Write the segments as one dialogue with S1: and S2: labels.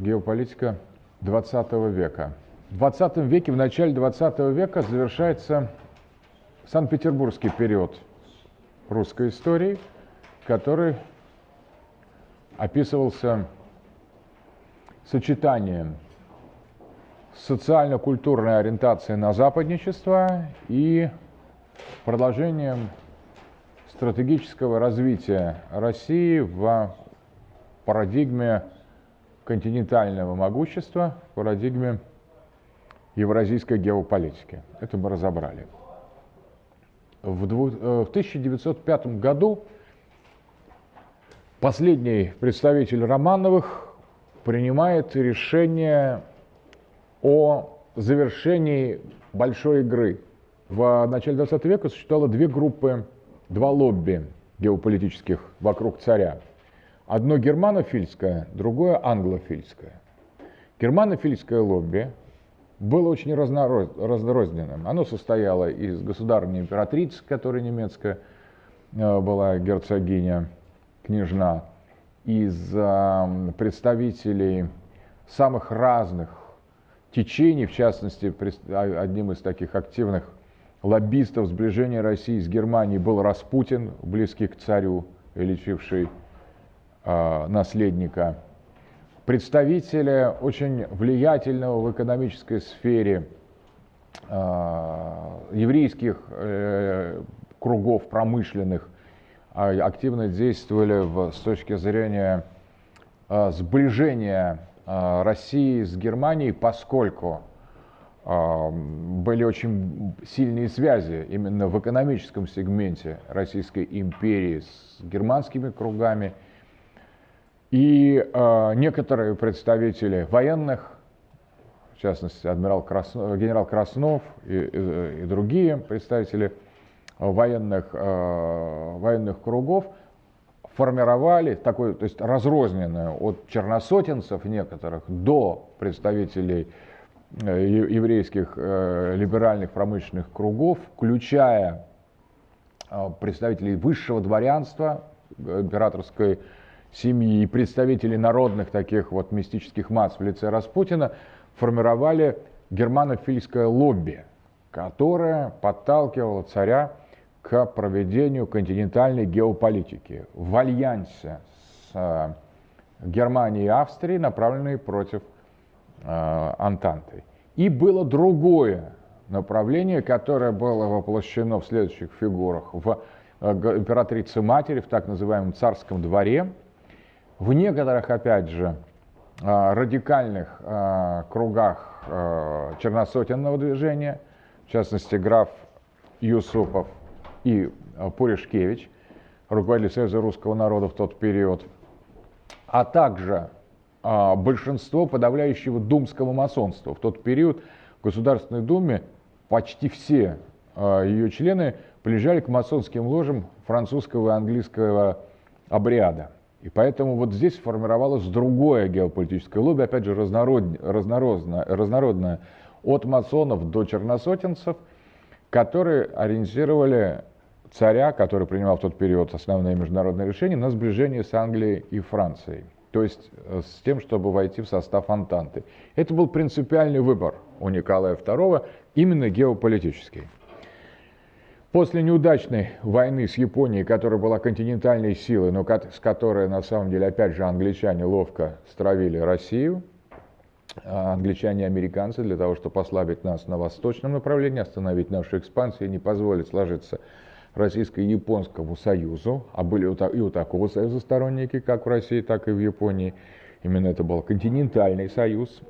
S1: геополитика 20 века. В 20 веке, в начале 20 века завершается Санкт-Петербургский период русской истории, который описывался сочетанием социально-культурной ориентации на западничество и продолжением стратегического развития России в парадигме континентального могущества, в парадигме евразийской геополитики. Это мы разобрали. В, дву, э, в 1905 году последний представитель Романовых принимает решение о завершении большой игры. В начале 20 века существовало две группы, два лобби геополитических вокруг царя. Одно германофильское, другое англофильское. Германофильское лобби было очень разнорозненным. Оно состояло из государственной императрицы, которая немецкая э, была герцогиня, княжна, из э, представителей самых разных течений, в частности, одним из таких активных лоббистов сближения России с Германией был Распутин, близкий к царю лечивший наследника. Представители очень влиятельного в экономической сфере э, еврейских э, кругов промышленных активно действовали в, с точки зрения э, сближения э, России с Германией, поскольку были очень сильные связи именно в экономическом сегменте Российской империи с германскими кругами. И э, некоторые представители военных, в частности, адмирал Краснов, генерал Краснов и, и, и другие представители военных, э, военных кругов, формировали такой, то есть разрозненную от черносотенцев некоторых до представителей Э, еврейских э, либеральных промышленных кругов, включая э, представителей высшего дворянства, императорской семьи и представителей народных таких вот мистических масс в лице Распутина, формировали германофильское лобби, которое подталкивало царя к проведению континентальной геополитики в альянсе с Германией и Австрией, направленной против Э, Антантой. И было другое направление, которое было воплощено в следующих фигурах. В э, императрице матери, в так называемом царском дворе, в некоторых, опять же, э, радикальных кругах черносотенного движения, в частности, граф Юсупов и Пуришкевич, руководитель Союза русского народа в тот период, а также а, большинство подавляющего думского масонства. В тот период в Государственной Думе почти все а, ее члены приезжали к масонским ложам французского и английского обряда. И поэтому вот здесь формировалось другое геополитическое лобби, опять же, разнородное, разнородное, разнородное от масонов до черносотенцев, которые ориентировали царя, который принимал в тот период основные международные решения, на сближение с Англией и Францией то есть э, с тем, чтобы войти в состав Антанты. Это был принципиальный выбор у Николая II, именно геополитический. После неудачной войны с Японией, которая была континентальной силой, но с которой на самом деле опять же англичане ловко стравили Россию, а англичане и американцы для того, чтобы ослабить нас на восточном направлении, остановить нашу экспансию не позволить сложиться Российско-японскому союзу, а были и у такого союза сторонники, как в России, так и в Японии. Именно это был континентальный союз.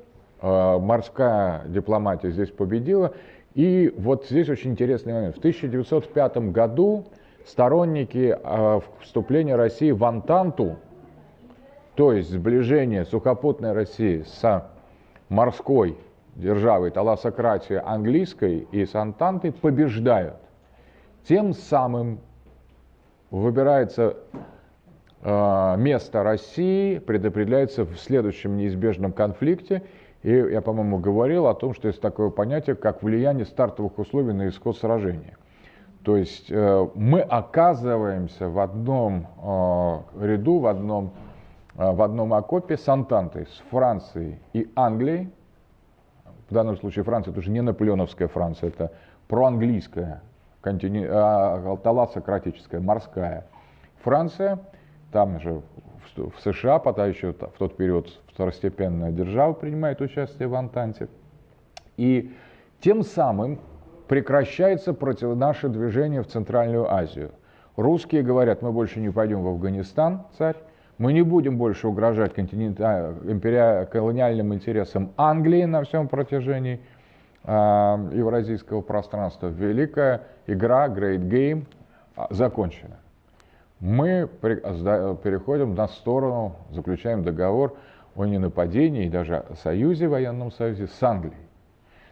S1: А, морская дипломатия здесь победила. И вот здесь очень интересный момент. В 1905 году сторонники а, вступления России в Антанту, то есть сближение сухопутной России с морской державой, таласократией английской и с Антантой побеждают. Тем самым выбирается э, место России, предопределяется в следующем неизбежном конфликте. И я, по-моему, говорил о том, что есть такое понятие, как влияние стартовых условий на исход сражения. То есть э, мы оказываемся в одном э, ряду, в одном а, в одном окопе с Антантой, с Францией и Англией. В данном случае Франция, это уже не наполеоновская Франция, это проанглийская, континент, а, таласократическая, морская Франция. Там же в США, пока еще в тот период второстепенная держава принимает участие в Антанте. И тем самым прекращается против наше движение в Центральную Азию. Русские говорят, мы больше не пойдем в Афганистан, царь, мы не будем больше угрожать империя, колониальным интересам Англии на всем протяжении э, евразийского пространства. Великая игра, Great Game, а, закончена. Мы переходим на сторону, заключаем договор о ненападении и даже о союзе, военном союзе с Англией.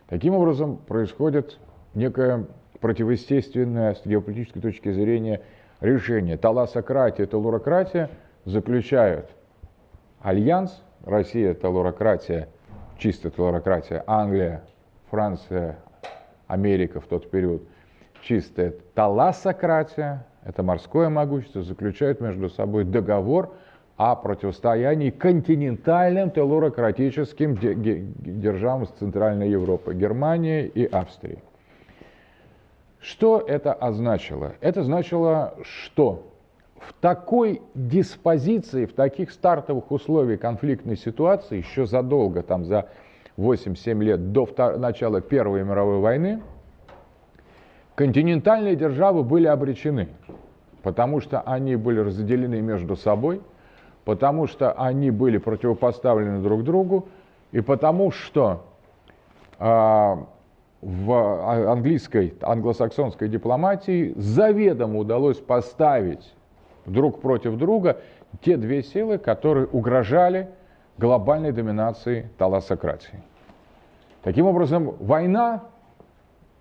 S1: Таким образом, происходит некое противоестественное с геополитической точки зрения решение. Таласократия и талурократия заключают альянс. Россия – талурократия, чистая талурократия. Англия, Франция, Америка в тот период – чистая таласократия. Это морское могущество заключают между собой договор – о противостоянии континентальным телурократическим державам с Центральной Европы, Германии и Австрии. Что это означало? Это значило, что в такой диспозиции, в таких стартовых условиях конфликтной ситуации, еще задолго, там за 8-7 лет до начала Первой мировой войны, континентальные державы были обречены, потому что они были разделены между собой – потому что они были противопоставлены друг другу, и потому что э, в английской, англосаксонской дипломатии заведомо удалось поставить друг против друга те две силы, которые угрожали глобальной доминации таласократии. Таким образом, война,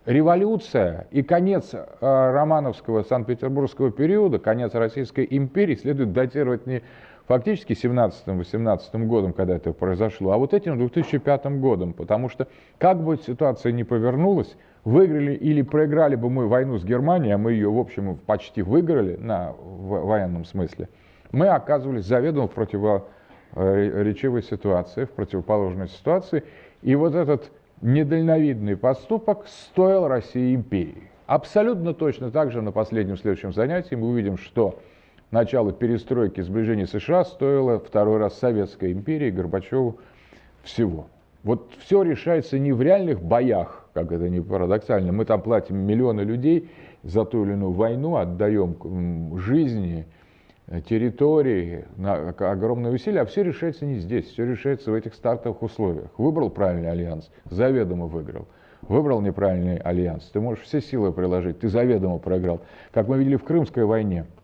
S1: революция и конец э, романовского Санкт-Петербургского периода, конец Российской империи следует датировать не фактически 17-18 годом, когда это произошло, а вот этим 2005 годом, потому что как бы ситуация ни повернулась, выиграли или проиграли бы мы войну с Германией, а мы ее, в общем, почти выиграли на военном смысле, мы оказывались заведомо в противоречивой ситуации, в противоположной ситуации, и вот этот недальновидный поступок стоил России империи. Абсолютно точно так же на последнем следующем занятии мы увидим, что начало перестройки сближения США стоило второй раз Советской империи Горбачеву всего. Вот все решается не в реальных боях, как это не парадоксально. Мы там платим миллионы людей за ту или иную войну, отдаем жизни, территории, на огромные усилия, а все решается не здесь, все решается в этих стартовых условиях. Выбрал правильный альянс, заведомо выиграл. Выбрал неправильный альянс, ты можешь все силы приложить, ты заведомо проиграл. Как мы видели в Крымской войне –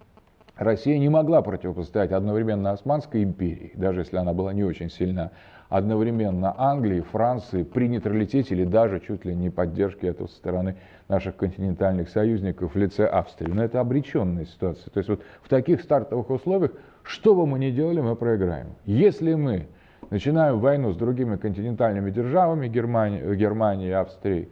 S1: Россия не могла противостоять одновременно Османской империи, даже если она была не очень сильна, одновременно Англии, Франции при нейтралитете или даже чуть ли не поддержке этого со стороны наших континентальных союзников в лице Австрии. Но это обреченная ситуация. То есть вот в таких стартовых условиях, что бы мы ни делали, мы проиграем. Если мы начинаем войну с другими континентальными державами, Германии, и Австрии,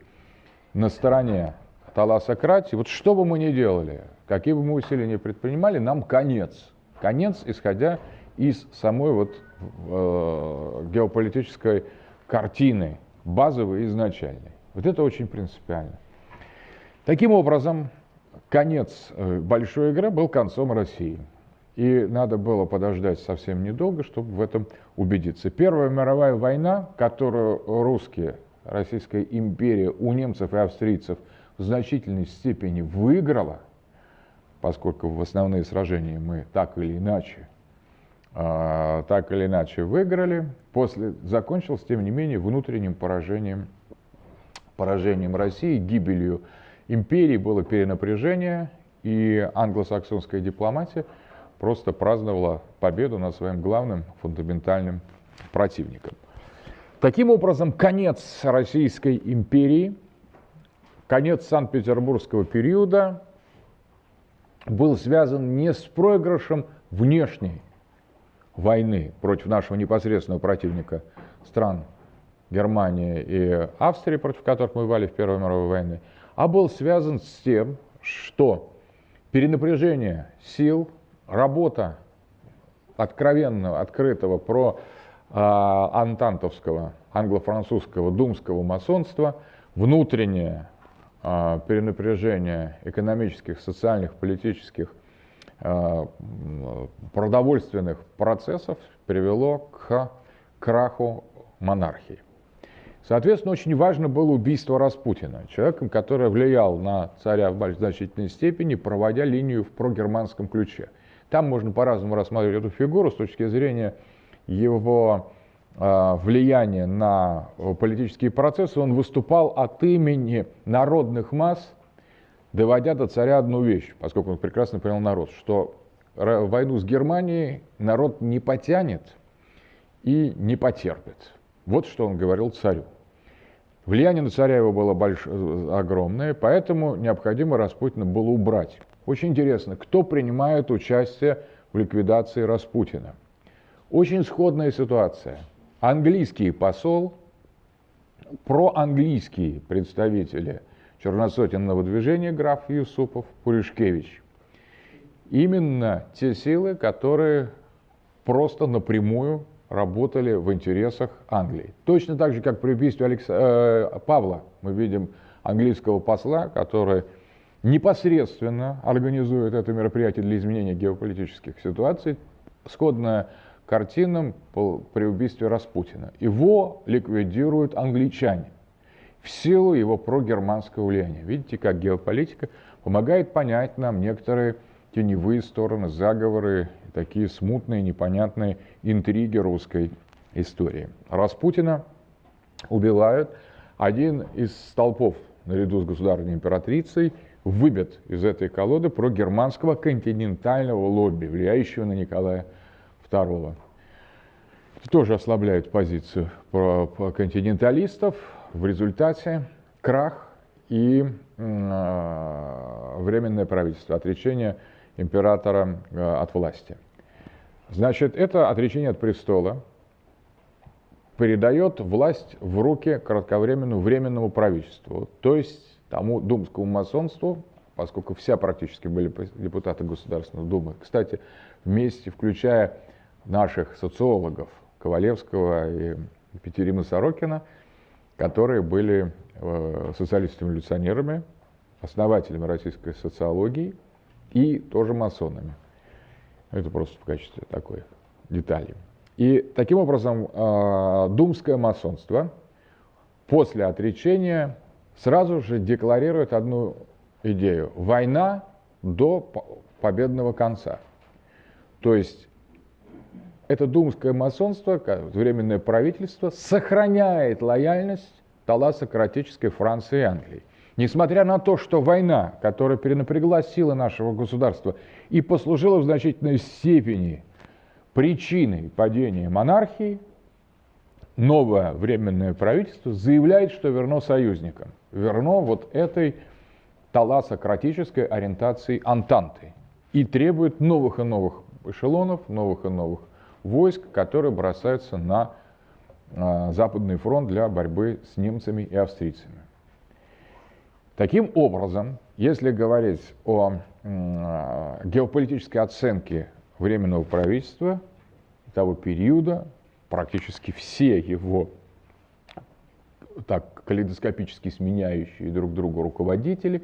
S1: на стороне таласократии, вот что бы мы ни делали, какие бы мы усилия ни предпринимали, нам конец. Конец, исходя из самой вот э, геополитической картины, базовой и изначальной. Вот это очень принципиально. Таким образом, конец э, большой игры был концом России. И надо было подождать совсем недолго, чтобы в этом убедиться. Первая мировая война, которую русские, Российская империя у немцев и австрийцев в значительной степени выиграла – поскольку в основные сражения мы так или иначе, э, так или иначе выиграли, после закончился, тем не менее, внутренним поражением, поражением России, гибелью империи, было перенапряжение, и англосаксонская дипломатия просто праздновала победу над своим главным фундаментальным противником. Таким образом, конец Российской империи, конец Санкт-Петербургского периода был связан не с проигрышем внешней войны против нашего непосредственного противника стран Германии и Австрии, против которых мы воевали в Первой мировой войне, а был связан с тем, что перенапряжение сил, работа откровенного, открытого про а, антантовского, англо-французского, думского масонства, внутреннее а, перенапряжение экономических, социальных, политических, а, продовольственных процессов привело к краху монархии. Соответственно, очень важно было убийство Распутина, человеком, который влиял на царя в значительной степени, проводя линию в прогерманском ключе. Там можно по-разному рассматривать эту фигуру с точки зрения его э, влияния на политические процессы. Он выступал от имени народных масс, доводя до царя одну вещь, поскольку он прекрасно понял народ, что войну с Германией народ не потянет и не потерпит. Вот что он говорил царю. Влияние на царя его было больш... огромное, поэтому необходимо Распутина было убрать. Очень интересно, кто принимает участие в ликвидации Распутина? Очень сходная ситуация. Английский посол, проанглийские представители черносотенного движения граф Юсупов, Пуришкевич. Именно те силы, которые просто напрямую работали в интересах Англии. Точно так же, как при убийстве Алекс... э, Павла мы видим английского посла, который непосредственно организует это мероприятие для изменения геополитических ситуаций, сходная картинам при убийстве Распутина. Его ликвидируют англичане в силу его прогерманского влияния. Видите, как геополитика помогает понять нам некоторые теневые стороны, заговоры такие смутные, непонятные интриги русской истории. Распутина убивают. Один из столпов наряду с государственной императрицей выбит из этой колоды про германского континентального лобби, влияющего на Николая II. Тоже ослабляет позицию континенталистов. В результате крах и э, временное правительство, отречение императора э, от власти. Значит, это отречение от престола передает власть в руки кратковременному временному правительству, то есть тому думскому масонству, поскольку вся практически были депутаты Государственной Думы. Кстати, вместе, включая наших социологов Ковалевского и Екатерины Сорокина, которые были э, социалистами-революционерами, основателями российской социологии и тоже масонами. Это просто в качестве такой детали. И таким образом э, думское масонство после отречения сразу же декларирует одну идею. Война до победного конца. То есть это думское масонство, временное правительство, сохраняет лояльность таласократической Франции и Англии. Несмотря на то, что война, которая перенапрягла силы нашего государства и послужила в значительной степени причиной падения монархии, новое временное правительство заявляет, что верно союзникам. Верно вот этой таласократической ориентации Антанты. И требует новых и новых эшелонов, новых и новых войск, которые бросаются на э, Западный фронт для борьбы с немцами и австрийцами. Таким образом, если говорить о э, геополитической оценке Временного правительства того периода, практически все его так калейдоскопически сменяющие друг друга руководители,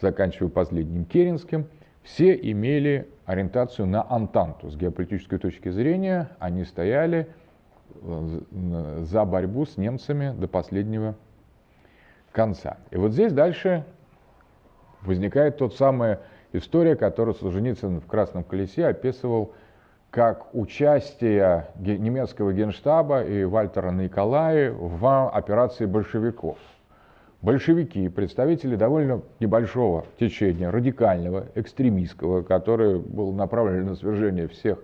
S1: заканчивая последним Керенским, все имели ориентацию на Антанту. С геополитической точки зрения они стояли э, за борьбу с немцами до последнего конца. И вот здесь дальше возникает тот самая история, которую Солженицын в «Красном колесе» описывал как участие немецкого генштаба и Вальтера Николая в операции большевиков – большевики, представители довольно небольшого течения, радикального, экстремистского, которое было направлено на свержение всех,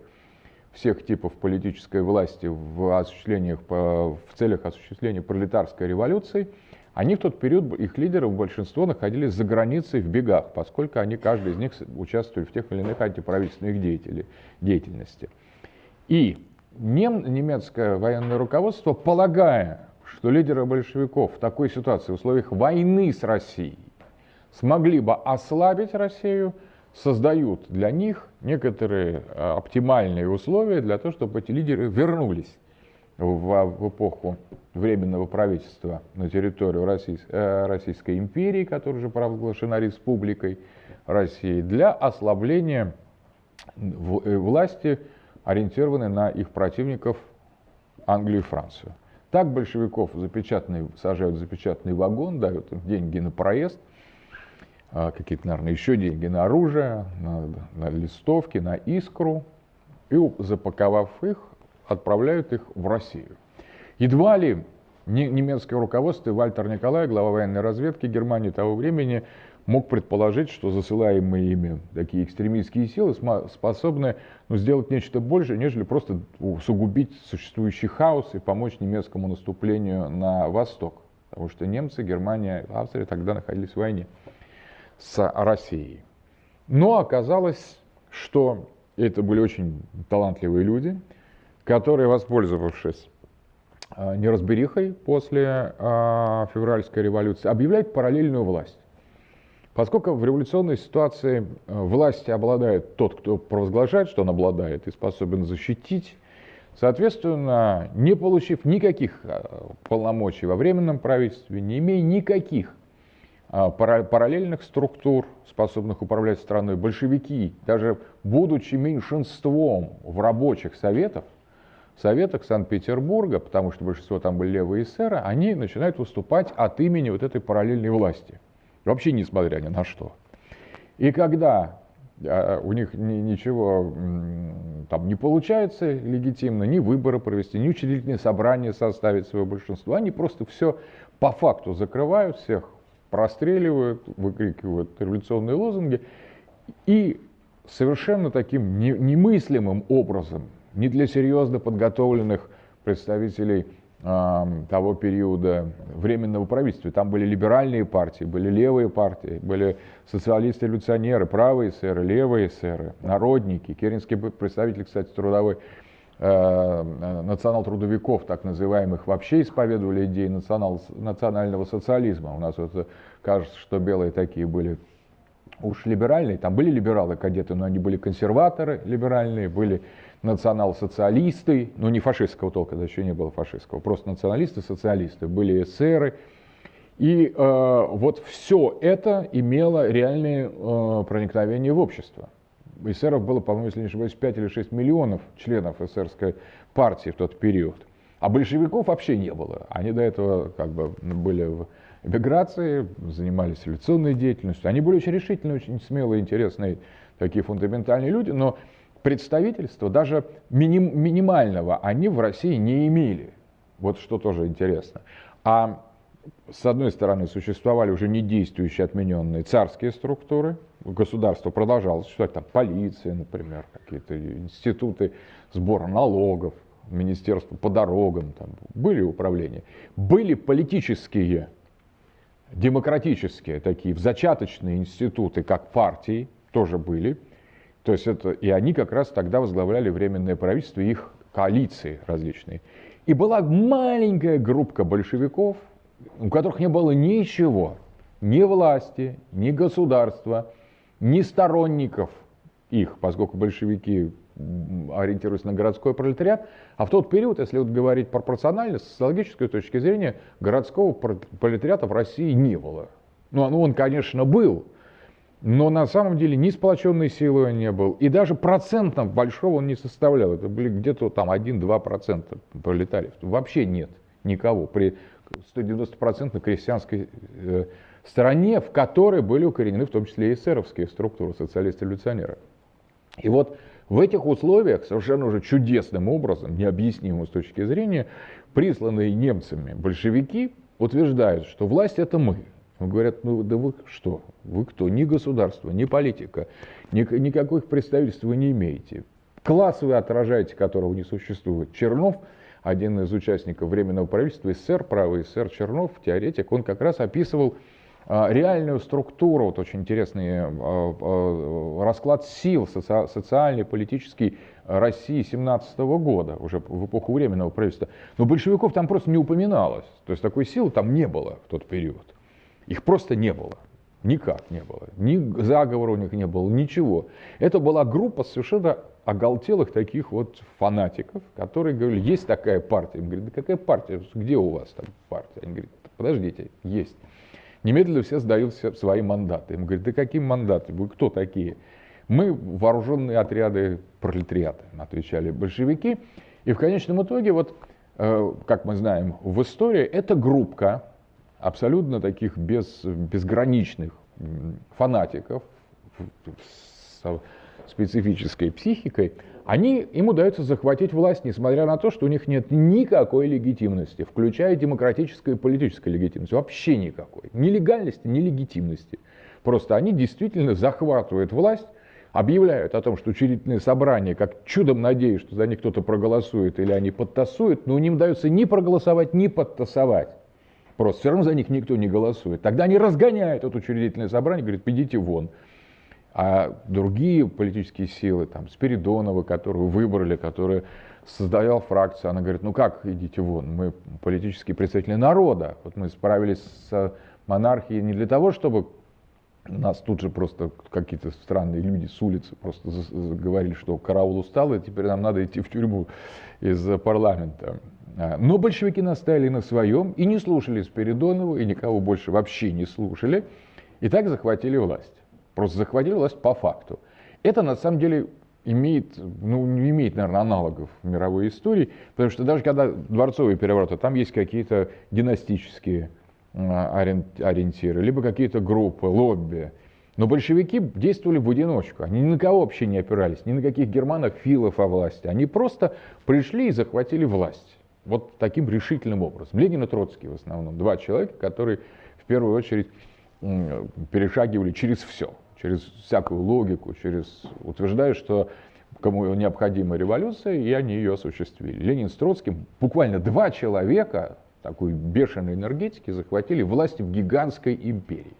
S1: всех типов политической власти в, осуществлениях, в целях осуществления пролетарской революции, они в тот период, их лидеры, большинство находились за границей в бегах, поскольку они, каждый из них участвовали в тех или иных антиправительственных деятельности. И нем, немецкое военное руководство, полагая, что лидеры большевиков в такой ситуации, в условиях войны с Россией, смогли бы ослабить Россию, создают для них некоторые а, оптимальные условия для того, чтобы эти лидеры вернулись в, в эпоху временного правительства на территорию Российской, э, Российской империи, которая уже провозглашена республикой России, для ослабления э, власти, ориентированной на их противников Англию и Францию. Так большевиков запечатанный, сажают в запечатанный вагон, дают им деньги на проезд, а, какие-то, наверное, еще деньги на оружие, на, на листовки, на искру, и запаковав их, отправляют их в Россию. Едва ли немецкое руководство, Вальтер Николай, глава военной разведки Германии того времени, мог предположить, что засылаемые ими такие экстремистские силы способны ну, сделать нечто большее, нежели просто усугубить существующий хаос и помочь немецкому наступлению на восток. Потому что немцы, Германия, Австрия тогда находились в войне с Россией. Но оказалось, что это были очень талантливые люди, которые, воспользовавшись а, неразберихой после а, февральской революции, объявляют параллельную власть. Поскольку в революционной ситуации а, власти обладает тот, кто провозглашает, что он обладает, и способен защитить, соответственно, не получив никаких полномочий во временном правительстве, не имея никаких параллельных структур, способных управлять страной, большевики, даже будучи меньшинством в рабочих советах, Советах Санкт-Петербурга, потому что большинство там были левые эсеры, они начинают выступать от имени вот этой параллельной власти. Вообще несмотря ни на что. И когда а, у них ни, ничего там не получается легитимно, ни выборы провести, ни учредительные собрания составить свое большинство, они просто все по факту закрывают всех, простреливают, выкрикивают революционные лозунги и совершенно таким немыслимым образом не для серьезно подготовленных представителей того периода временного правительства. Там были либеральные партии, были левые партии, были социалисты-революционеры, правые эсеры, левые эсеры, народники. Керенский представитель, кстати, трудовой э, национал-трудовиков, так называемых, вообще исповедовали идеи национал, национального социализма. У нас вот кажется, что белые такие были уж либеральные. Там были либералы-кадеты, но они были консерваторы либеральные, были национал-социалисты, ну не фашистского толка, да еще не было фашистского, просто националисты-социалисты, были эсеры. И э, вот все это имело реальное э, проникновение в общество. Эсеров было, по-моему, если не ошибаюсь, 5 или 6 миллионов членов эсерской партии в тот период. А большевиков вообще не было. Они до этого как бы были в эмиграции, занимались революционной деятельностью. Они были очень решительные, очень смелые, интересные, такие фундаментальные люди, но представительства, даже миним, минимального, они в России не имели. Вот что тоже интересно. А с одной стороны, существовали уже не действующие отмененные царские структуры, государство продолжало существовать, там полиция, например, какие-то институты сбора налогов, министерство по дорогам, там были управления. Были политические, демократические такие, зачаточные институты, как партии, тоже были. То есть это, и они как раз тогда возглавляли Временное правительство, их коалиции различные. И была маленькая группа большевиков, у которых не было ничего, ни власти, ни государства, ни сторонников их, поскольку большевики ориентируются на городской пролетариат. А в тот период, если вот говорить пропорционально, с социологической точки зрения, городского пролетариата в России не было. Ну, он, конечно, был, но на самом деле ни сплоченной силы он не был, и даже процентно большого он не составлял. Это были где-то там 1-2% пролетариев. Вообще нет никого при 190% крестьянской э, стране, в которой были укоренены в том числе и эсеровские структуры, социалисты-революционеры. И вот в этих условиях совершенно уже чудесным образом, необъяснимым с точки зрения, присланные немцами большевики утверждают, что власть это мы – Говорят, ну да вы что? Вы кто? Ни государство, ни политика, ни, никаких представительств вы не имеете. Класс вы отражаете, которого не существует. Чернов, один из участников Временного правительства, СССР, правый СССР Чернов, теоретик, он как раз описывал а, реальную структуру, вот очень интересный а, а, расклад сил соци, социальный, политический России 17 года, уже в эпоху Временного правительства. Но большевиков там просто не упоминалось. То есть такой силы там не было в тот период. Их просто не было. Никак не было. Ни заговора у них не было, ничего. Это была группа совершенно оголтелых таких вот фанатиков, которые говорили, есть такая партия. Им говорят, да какая партия, где у вас там партия? Они говорят, подождите, есть. Немедленно все сдают свои мандаты. Им говорят, да какие мандаты, вы кто такие? Мы вооруженные отряды пролетариата, отвечали большевики. И в конечном итоге, вот, э, как мы знаем в истории, эта группка абсолютно таких без, безграничных фанатиков с специфической психикой, они, им удается захватить власть, несмотря на то, что у них нет никакой легитимности, включая демократическую и политическую легитимность, вообще никакой. Ни легальности, ни легитимности. Просто они действительно захватывают власть, объявляют о том, что учредительное собрание, как чудом надеюсь, что за них кто-то проголосует или они подтасуют, но им дается ни проголосовать, ни подтасовать. Просто все равно за них никто не голосует. Тогда они разгоняют это учредительное собрание, говорят, идите вон. А другие политические силы, там, Спиридонова, которую выбрали, которая создавал фракцию, она говорит, ну как, идите вон, мы политические представители народа. Вот мы справились с монархией не для того, чтобы нас тут же просто какие-то странные люди с улицы просто говорили, что караул устал, и теперь нам надо идти в тюрьму из парламента. А, но большевики настояли на своем и не слушали Спиридонова, и никого больше вообще не слушали, и так захватили власть. Просто захватили власть по факту. Это на самом деле имеет, ну, не имеет, наверное, аналогов в мировой истории, потому что даже когда дворцовые перевороты, там есть какие-то династические а, ориентиры, либо какие-то группы, лобби. Но большевики действовали в одиночку, они ни на кого вообще не опирались, ни на каких германов, филов о власти. Они просто пришли и захватили власть. Вот таким решительным образом. Ленин и Троцкий в основном, два человека, которые в первую очередь перешагивали через все через всякую логику, через утверждая, что кому необходима революция, и они ее осуществили. Ленин с Троцким, буквально два человека такой бешеной энергетики захватили власть в гигантской империи.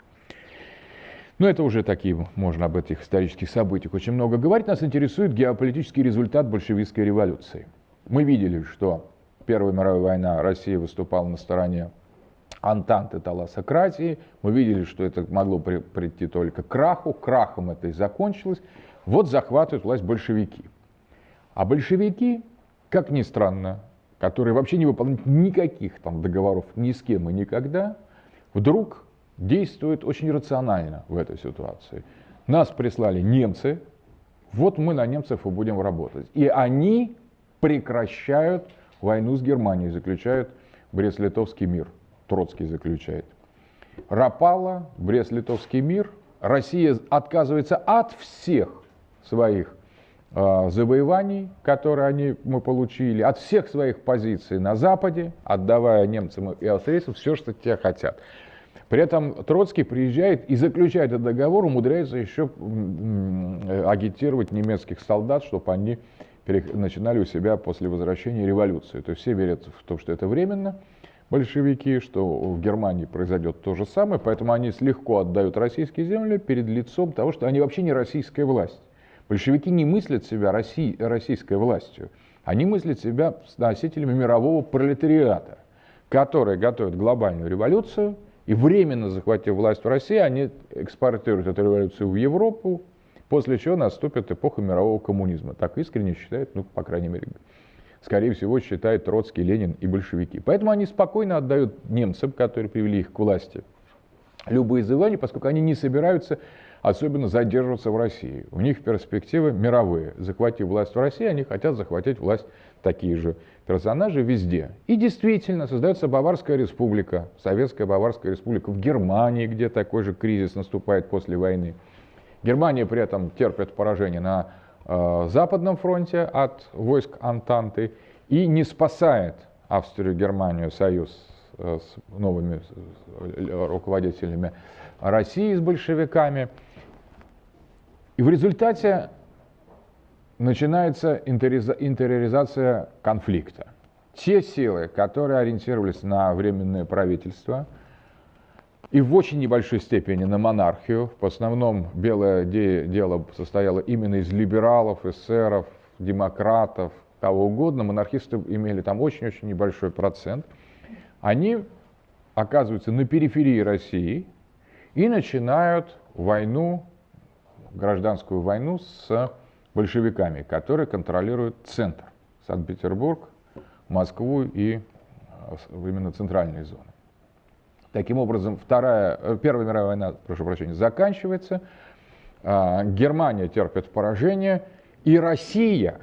S1: Но это уже такие, можно об этих исторических событиях очень много говорить. Нас интересует геополитический результат большевистской революции. Мы видели, что Первая мировая война Россия выступала на стороне антанты таласократии. Мы видели, что это могло при, прийти только к краху. Крахом это и закончилось. Вот захватывают власть большевики. А большевики, как ни странно, которые вообще не выполняют никаких там договоров ни с кем и никогда, вдруг действуют очень рационально в этой ситуации. Нас прислали немцы, вот мы на немцев и будем работать. И они прекращают войну с Германией, заключают Брест-Литовский мир. Троцкий заключает. Рапала, Брест-Литовский мир, Россия отказывается от всех своих э, завоеваний, которые они, мы получили, от всех своих позиций на Западе, отдавая немцам и австрийцам все, что те хотят. При этом Троцкий приезжает и заключает этот договор, умудряется еще агитировать немецких солдат, чтобы они начинали у себя после возвращения революцию. То есть все верят в то, что это временно, большевики, что в Германии произойдет то же самое, поэтому они легко отдают российские земли перед лицом того, что они вообще не российская власть. Большевики не мыслят себя России, российской властью, они мыслят себя носителями мирового пролетариата, которые готовят глобальную революцию, и временно захватив власть в России, они экспортируют эту революцию в Европу, после чего наступит эпоха мирового коммунизма. Так искренне считают, ну, по крайней мере, скорее всего, считают Троцкий, Ленин и большевики. Поэтому они спокойно отдают немцам, которые привели их к власти, любые звания, поскольку они не собираются особенно задерживаться в России. У них перспективы мировые. Захватив власть в России, они хотят захватить власть такие же персонажи везде. И действительно создается Баварская республика, Советская Баварская республика в Германии, где такой же кризис наступает после войны. Германия при этом терпит поражение на Э, Западном фронте от войск Антанты и не спасает Австрию, Германию, Союз э, с новыми э, руководителями России, с большевиками. И в результате начинается интериоризация конфликта. Те силы, которые ориентировались на временное правительство – и в очень небольшой степени на монархию. В основном белое дело состояло именно из либералов, эсеров, демократов, кого угодно. Монархисты имели там очень-очень небольшой процент. Они оказываются на периферии России и начинают войну, гражданскую войну с большевиками, которые контролируют центр, Санкт-Петербург, Москву и э, именно центральные зоны. Таким образом, вторая, э, Первая мировая война, прошу прощения, заканчивается, а, Германия терпит поражение, и Россия,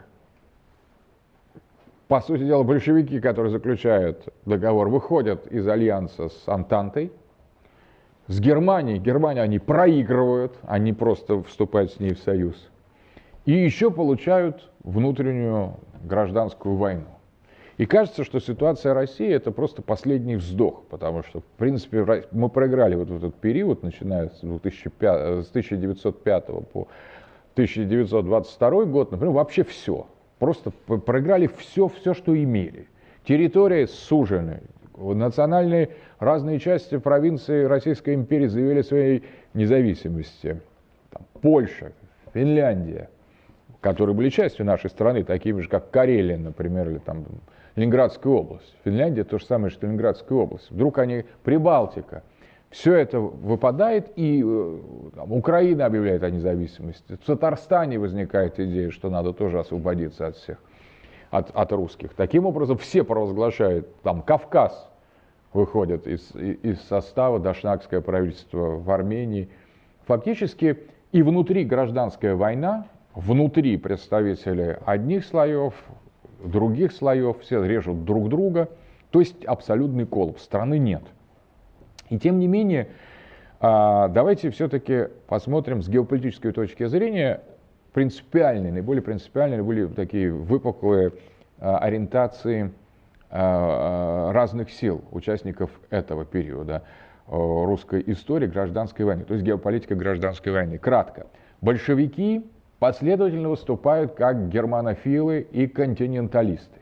S1: по сути дела, большевики, которые заключают договор, выходят из альянса с Антантой, с Германией, Германия они проигрывают, они просто вступают с ней в союз, и еще получают внутреннюю гражданскую войну. И кажется, что ситуация России это просто последний вздох, потому что, в принципе, мы проиграли вот этот период, начиная с, 2005, с 1905 по 1922 год, например, вообще все. Просто проиграли все, все, что имели. Территории сужены, национальные разные части провинции Российской империи заявили своей независимости. Там, Польша, Финляндия, которые были частью нашей страны, такими же, как Карелия, например, или там Ленинградская область. Финляндия то же самое, что Ленинградская область. Вдруг они Прибалтика. Все это выпадает, и э, там, Украина объявляет о независимости. В Татарстане возникает идея, что надо тоже освободиться от всех, от, от русских. Таким образом, все провозглашают, там, Кавказ выходит из, из состава Дашнакское правительство в Армении. Фактически и внутри гражданская война, внутри представители одних слоев, других слоев, все режут друг друга, то есть абсолютный коллапс, страны нет. И тем не менее, а, давайте все-таки посмотрим с геополитической точки зрения принципиальные, наиболее принципиальные, наиболее такие выпуклые а, ориентации а, разных сил, участников этого периода русской истории гражданской войны, то есть геополитика гражданской войны. Кратко. Большевики последовательно выступают как германофилы и континенталисты.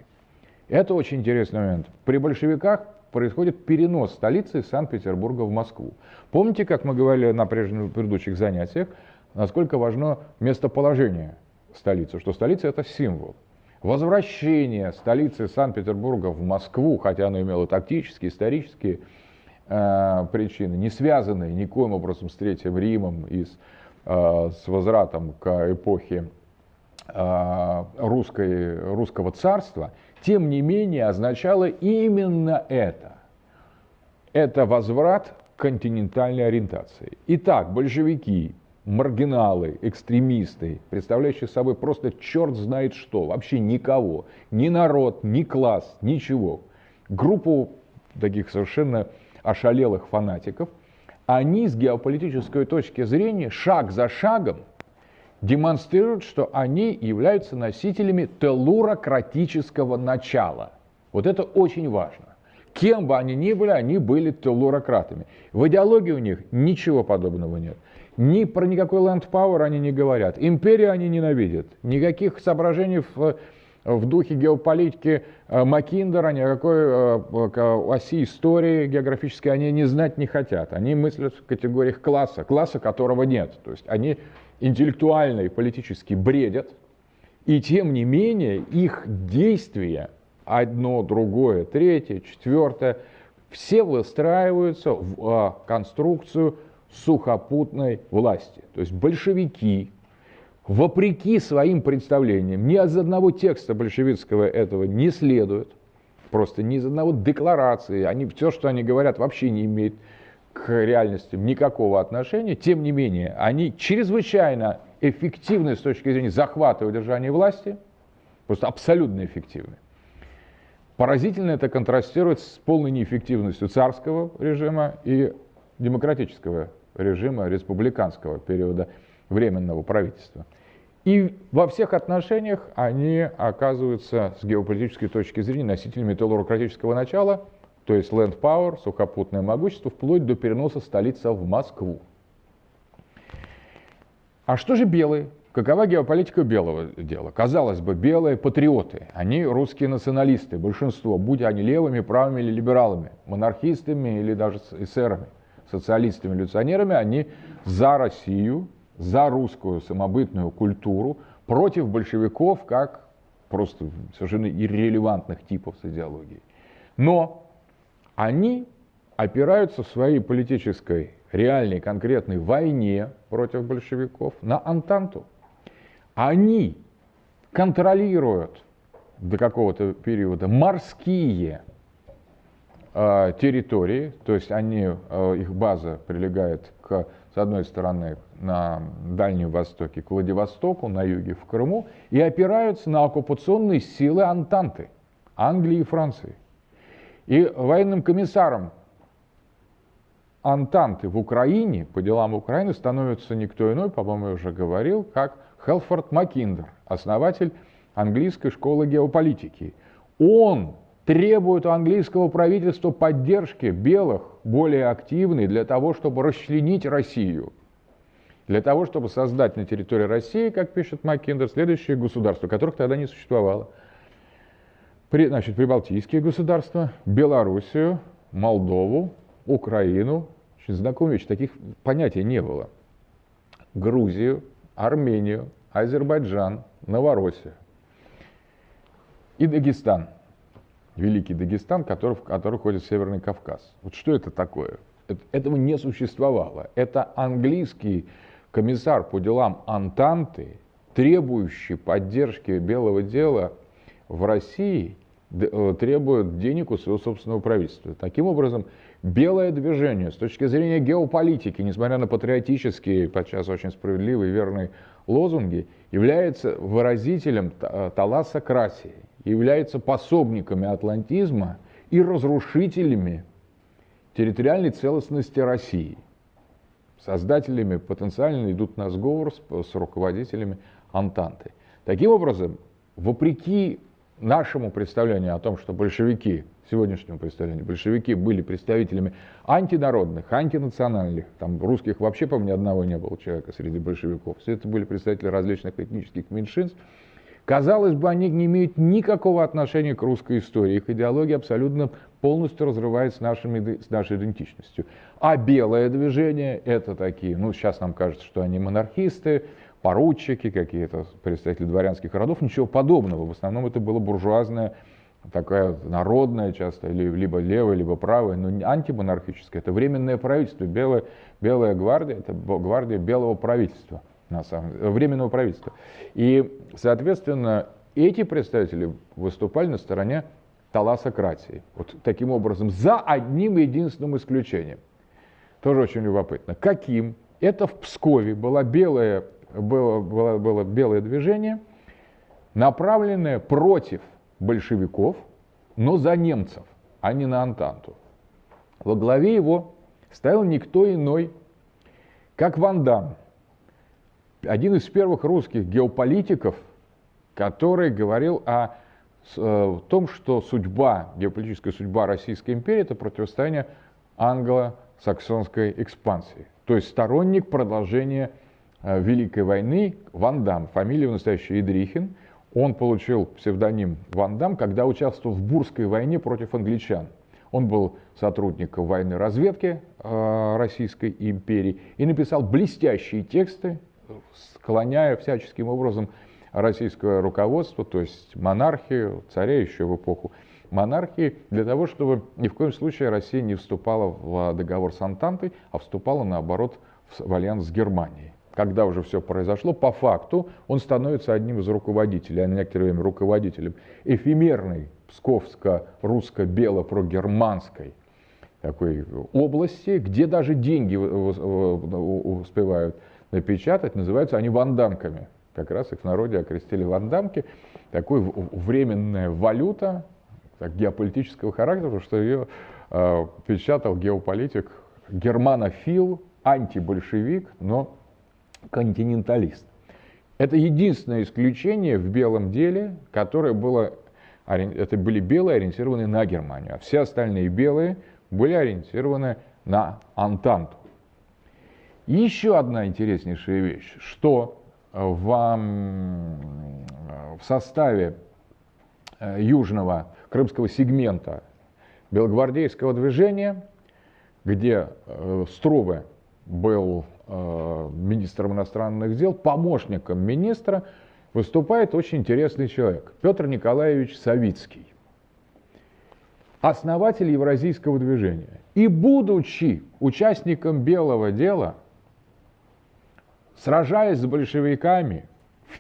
S1: Это очень интересный момент. При большевиках происходит перенос столицы из Санкт-Петербурга в Москву. Помните, как мы говорили на предыдущих занятиях, насколько важно местоположение столицы, что столица это символ. Возвращение столицы Санкт-Петербурга в Москву, хотя оно имело тактические, исторические э, причины, не связанные никоим образом с Третьим Римом и с с возвратом к эпохе э, русской, русского царства, тем не менее означало именно это. Это возврат к континентальной ориентации. Итак, большевики, маргиналы, экстремисты, представляющие собой просто черт знает что, вообще никого, ни народ, ни класс, ничего. Группу таких совершенно ошалелых фанатиков, они с геополитической точки зрения шаг за шагом демонстрируют, что они являются носителями телурократического начала. Вот это очень важно. Кем бы они ни были, они были телурократами. В идеологии у них ничего подобного нет. Ни про никакой power они не говорят. Империю они ненавидят. Никаких соображений в в духе геополитики э, Макиндера, ни о какой э, оси истории географической они не знать не хотят. Они мыслят в категориях класса, класса которого нет. То есть они интеллектуально и политически бредят, и тем не менее их действия, одно, другое, третье, четвертое, все выстраиваются в э, конструкцию сухопутной власти. То есть большевики, вопреки своим представлениям, ни из одного текста большевистского этого не следует, просто ни из одного декларации, они, все, что они говорят, вообще не имеет к реальности никакого отношения, тем не менее, они чрезвычайно эффективны с точки зрения захвата и удержания власти, просто абсолютно эффективны. Поразительно это контрастирует с полной неэффективностью царского режима и демократического режима республиканского периода временного правительства. И во всех отношениях они оказываются с геополитической точки зрения носителями телурократического начала, то есть land power, сухопутное могущество, вплоть до переноса столицы в Москву. А что же белые? Какова геополитика белого дела? Казалось бы, белые патриоты, они русские националисты, большинство, будь они левыми, правыми или либералами, монархистами или даже эсерами, социалистами, революционерами, они за Россию, за русскую самобытную культуру против большевиков как просто совершенно иррелевантных типов с идеологией. Но они опираются в своей политической, реальной, конкретной войне против большевиков на Антанту. Они контролируют до какого-то периода морские э, территории, то есть они, э, их база прилегает к, с одной стороны на Дальнем Востоке, к Владивостоку, на юге, в Крыму, и опираются на оккупационные силы Антанты, Англии и Франции. И военным комиссаром Антанты в Украине, по делам Украины, становится никто иной, по-моему, я уже говорил, как Хелфорд Маккиндер, основатель английской школы геополитики. Он требует у английского правительства поддержки белых, более активной, для того, чтобы расчленить Россию. Для того, чтобы создать на территории России, как пишет Маккиндер, следующее государство, которых тогда не существовало. При, значит, прибалтийские государства, Белоруссию, Молдову, Украину, очень знакомые вещи, таких понятий не было. Грузию, Армению, Азербайджан, Новороссия и Дагестан. Великий Дагестан, который, в который входит Северный Кавказ. Вот что это такое? Это, этого не существовало. Это английский комиссар по делам Антанты, требующий поддержки белого дела в России, э, требует денег у своего собственного правительства. Таким образом, белое движение с точки зрения геополитики, несмотря на патриотические, подчас очень справедливые и верные лозунги, является выразителем э, таласократии, является пособниками атлантизма и разрушителями территориальной целостности России. Создателями потенциально идут на сговор с, с руководителями Антанты. Таким образом, вопреки нашему представлению о том, что большевики сегодняшнему представлению, большевики были представителями антинародных, антинациональных, там русских вообще, по ни одного не было человека среди большевиков, все это были представители различных этнических меньшинств, Казалось бы, они не имеют никакого отношения к русской истории. Их идеология абсолютно полностью разрывается с, нашими, с нашей идентичностью. А белое движение – это такие, ну, сейчас нам кажется, что они монархисты, поручики, какие-то представители дворянских родов, ничего подобного. В основном это было буржуазное такая народная часто, либо левая, либо правая, но антимонархическая. Это временное правительство, белая, белая гвардия, это гвардия белого правительства, на самом деле, временного правительства. И, соответственно, эти представители выступали на стороне таласократии. Вот таким образом, за одним единственным исключением. Тоже очень любопытно. Каким? Это в Пскове было белое, было, было, было белое движение, направленное против большевиков, но за немцев, а не на Антанту. Во главе его стоял никто иной, как Ван Дам, один из первых русских геополитиков, который говорил о, э, том, что судьба, геополитическая судьба Российской империи – это противостояние англо-саксонской экспансии. То есть сторонник продолжения э, Великой войны Ван Дам, фамилия настоящая Идрихин – он получил псевдоним Ван Дам, когда участвовал в Бурской войне против англичан. Он был сотрудником военной разведки э, Российской империи и написал блестящие тексты, склоняя всяческим образом российское руководство, то есть монархию, царя еще в эпоху. Монархии, для того, чтобы ни в коем случае Россия не вступала в договор с Антантой, а вступала наоборот в альянс с Германией. Когда уже все произошло, по факту он становится одним из руководителей, а на некоторое время руководителем эфемерной псковско-русско-бело-прогерманской такой области, где даже деньги успевают напечатать, называются они вандамками. Как раз их в народе окрестили вандамки. Такой временная валюта так, геополитического характера, потому что ее э, печатал геополитик германофил, антибольшевик, но континенталист. Это единственное исключение в белом деле, которое было, это были белые, ориентированные на Германию, а все остальные белые были ориентированы на Антанту. Еще одна интереснейшая вещь, что в, в составе э, южного крымского сегмента белогвардейского движения, где э, Струве был Э, министром иностранных дел, помощником министра выступает очень интересный человек, Петр Николаевич Савицкий. основатель евразийского движения. И будучи участником белого дела, сражаясь с большевиками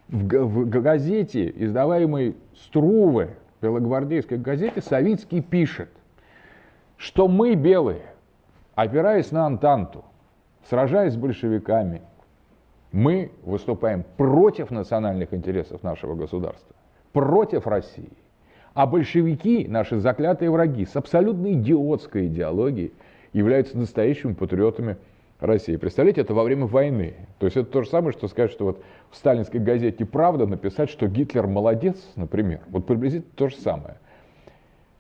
S1: в, в, в газете, издаваемой Струве, белогвардейской газете, Савицкий пишет, что мы, белые, опираясь на Антанту, сражаясь с большевиками, мы выступаем против национальных интересов нашего государства, против России. А большевики, наши заклятые враги, с абсолютно идиотской идеологией, являются настоящими патриотами России. Представляете, это во время войны. То есть это то же самое, что сказать, что вот в сталинской газете «Правда» написать, что Гитлер молодец, например. Вот приблизительно то же самое.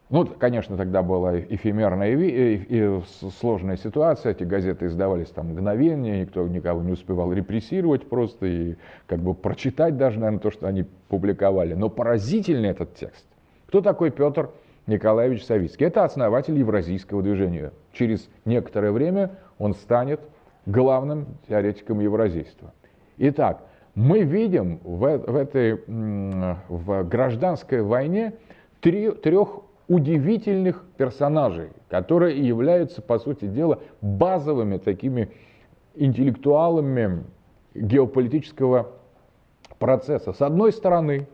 S1: Ну, конечно, тогда была эфемерная и, и, и сложная ситуация, эти газеты издавались там мгновение, никто никого не успевал репрессировать просто и как бы прочитать даже, наверное, то, что они публиковали. Но поразительный этот текст. Кто такой Петр Николаевич Савицкий? Это основатель евразийского движения. Через некоторое время он станет главным теоретиком евразийства. Итак, мы видим в, в этой в гражданской войне три, трех удивительных персонажей, которые являются, по сути дела, базовыми такими интеллектуалами геополитического процесса. С одной стороны,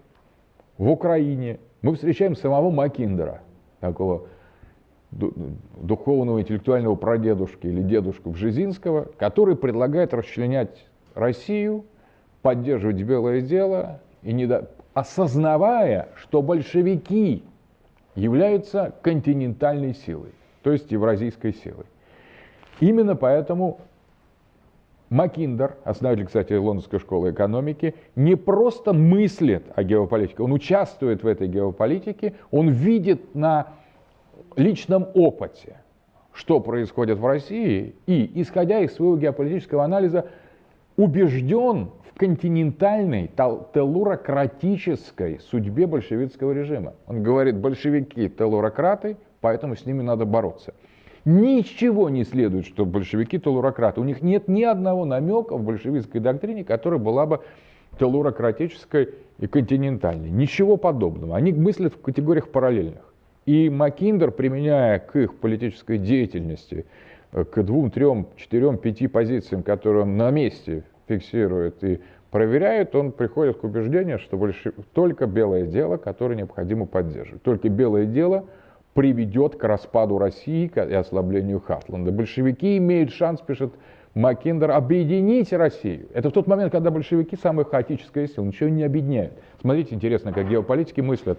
S1: в Украине мы встречаем самого Макиндера, такого духовного интеллектуального прадедушки или дедушку Бжезинского, который предлагает расчленять Россию, поддерживать белое дело, и не до... осознавая, что большевики являются континентальной силой, то есть евразийской силой. Именно поэтому Макиндер, основатель, кстати, Лондонской школы экономики, не просто мыслит о геополитике, он участвует в этой геополитике, он видит на личном опыте, что происходит в России, и, исходя из своего геополитического анализа, убежден в континентальной телурократической судьбе большевистского режима. Он говорит, большевики телурократы, поэтому с ними надо бороться. Ничего не следует, что большевики телурократы. У них нет ни одного намека в большевистской доктрине, которая была бы телурократической и континентальной. Ничего подобного. Они мыслят в категориях параллельных. И Макиндер, применяя к их политической деятельности, э, к двум, трем, четырем, пяти позициям, которые он на месте фиксирует и проверяет, он приходит к убеждению, что больше, только белое дело, которое необходимо поддерживать. Только белое дело приведет к распаду России и ослаблению Хатланда. Большевики имеют шанс, пишет Маккиндер, объединить Россию. Это в тот момент, когда большевики самая хаотическая сила, ничего не объединяют. Смотрите, интересно, как геополитики мыслят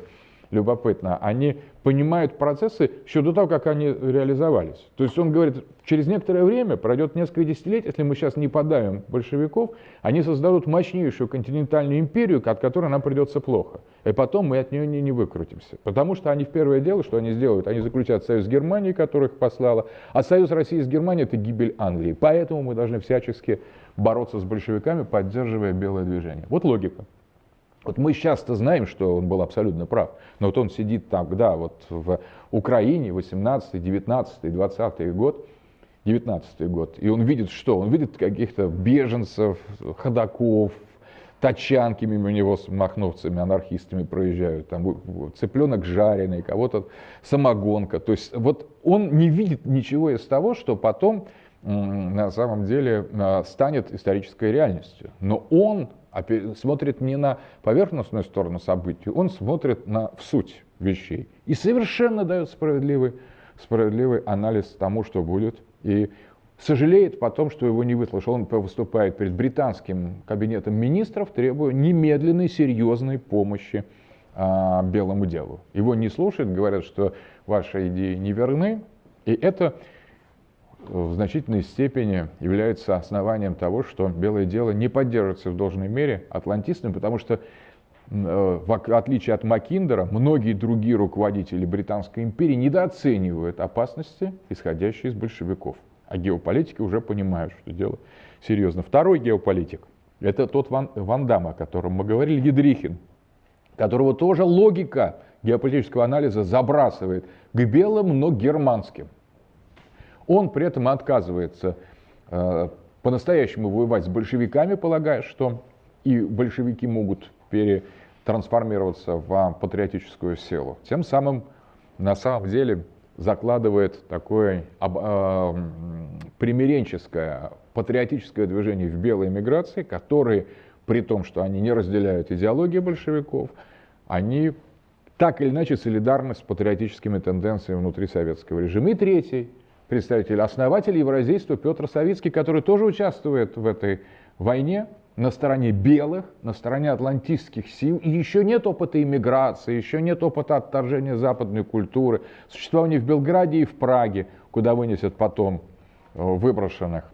S1: любопытно, они понимают процессы еще до того, как они реализовались. То есть он говорит, через некоторое время, пройдет несколько десятилетий, если мы сейчас не подавим большевиков, они создадут мощнейшую континентальную империю, от которой нам придется плохо. И потом мы от нее не, не выкрутимся. Потому что они в первое дело, что они сделают, они заключат союз с Германией, которых послала, а союз России с Германией это гибель Англии. Поэтому мы должны всячески бороться с большевиками, поддерживая белое движение. Вот логика. Вот мы часто знаем, что он был абсолютно прав, но вот он сидит тогда вот в Украине, 18, 19, 20 год, 19 год, и он видит что? Он видит каких-то беженцев, ходаков, тачанки мимо него с махновцами, анархистами проезжают, там цыпленок жареный, кого-то самогонка. То есть вот он не видит ничего из того, что потом на самом деле а, станет исторической реальностью. Но он смотрит не на поверхностную сторону событий, он смотрит на в суть вещей и совершенно дает справедливый, справедливый анализ тому, что будет. И сожалеет потом, что его не выслушал. Он выступает перед британским кабинетом министров, требуя немедленной серьезной помощи а, белому делу. Его не слушают, говорят, что ваши идеи не верны. И это в значительной степени является основанием того, что белое дело не поддерживается в должной мере атлантистами, потому что э, в отличие от Макиндера, многие другие руководители Британской империи недооценивают опасности, исходящие из большевиков. А геополитики уже понимают, что дело серьезно. Второй геополитик – это тот Ван, Ван Дам, о котором мы говорили, Едрихин, которого тоже логика геополитического анализа забрасывает к белым, но германским. Он при этом отказывается э, по-настоящему воевать с большевиками, полагая, что и большевики могут перетрансформироваться в патриотическую силу. Тем самым, на самом деле, закладывает такое э, примиренческое, патриотическое движение в белой эмиграции, которые, при том, что они не разделяют идеологии большевиков, они так или иначе солидарны с патриотическими тенденциями внутри советского режима. И третий представитель, основатель Евразийства Петр Савицкий, который тоже участвует в этой войне, на стороне белых, на стороне атлантистских сил, и еще нет опыта иммиграции, еще нет опыта отторжения западной культуры, существования в Белграде и в Праге, куда вынесет потом э, выброшенных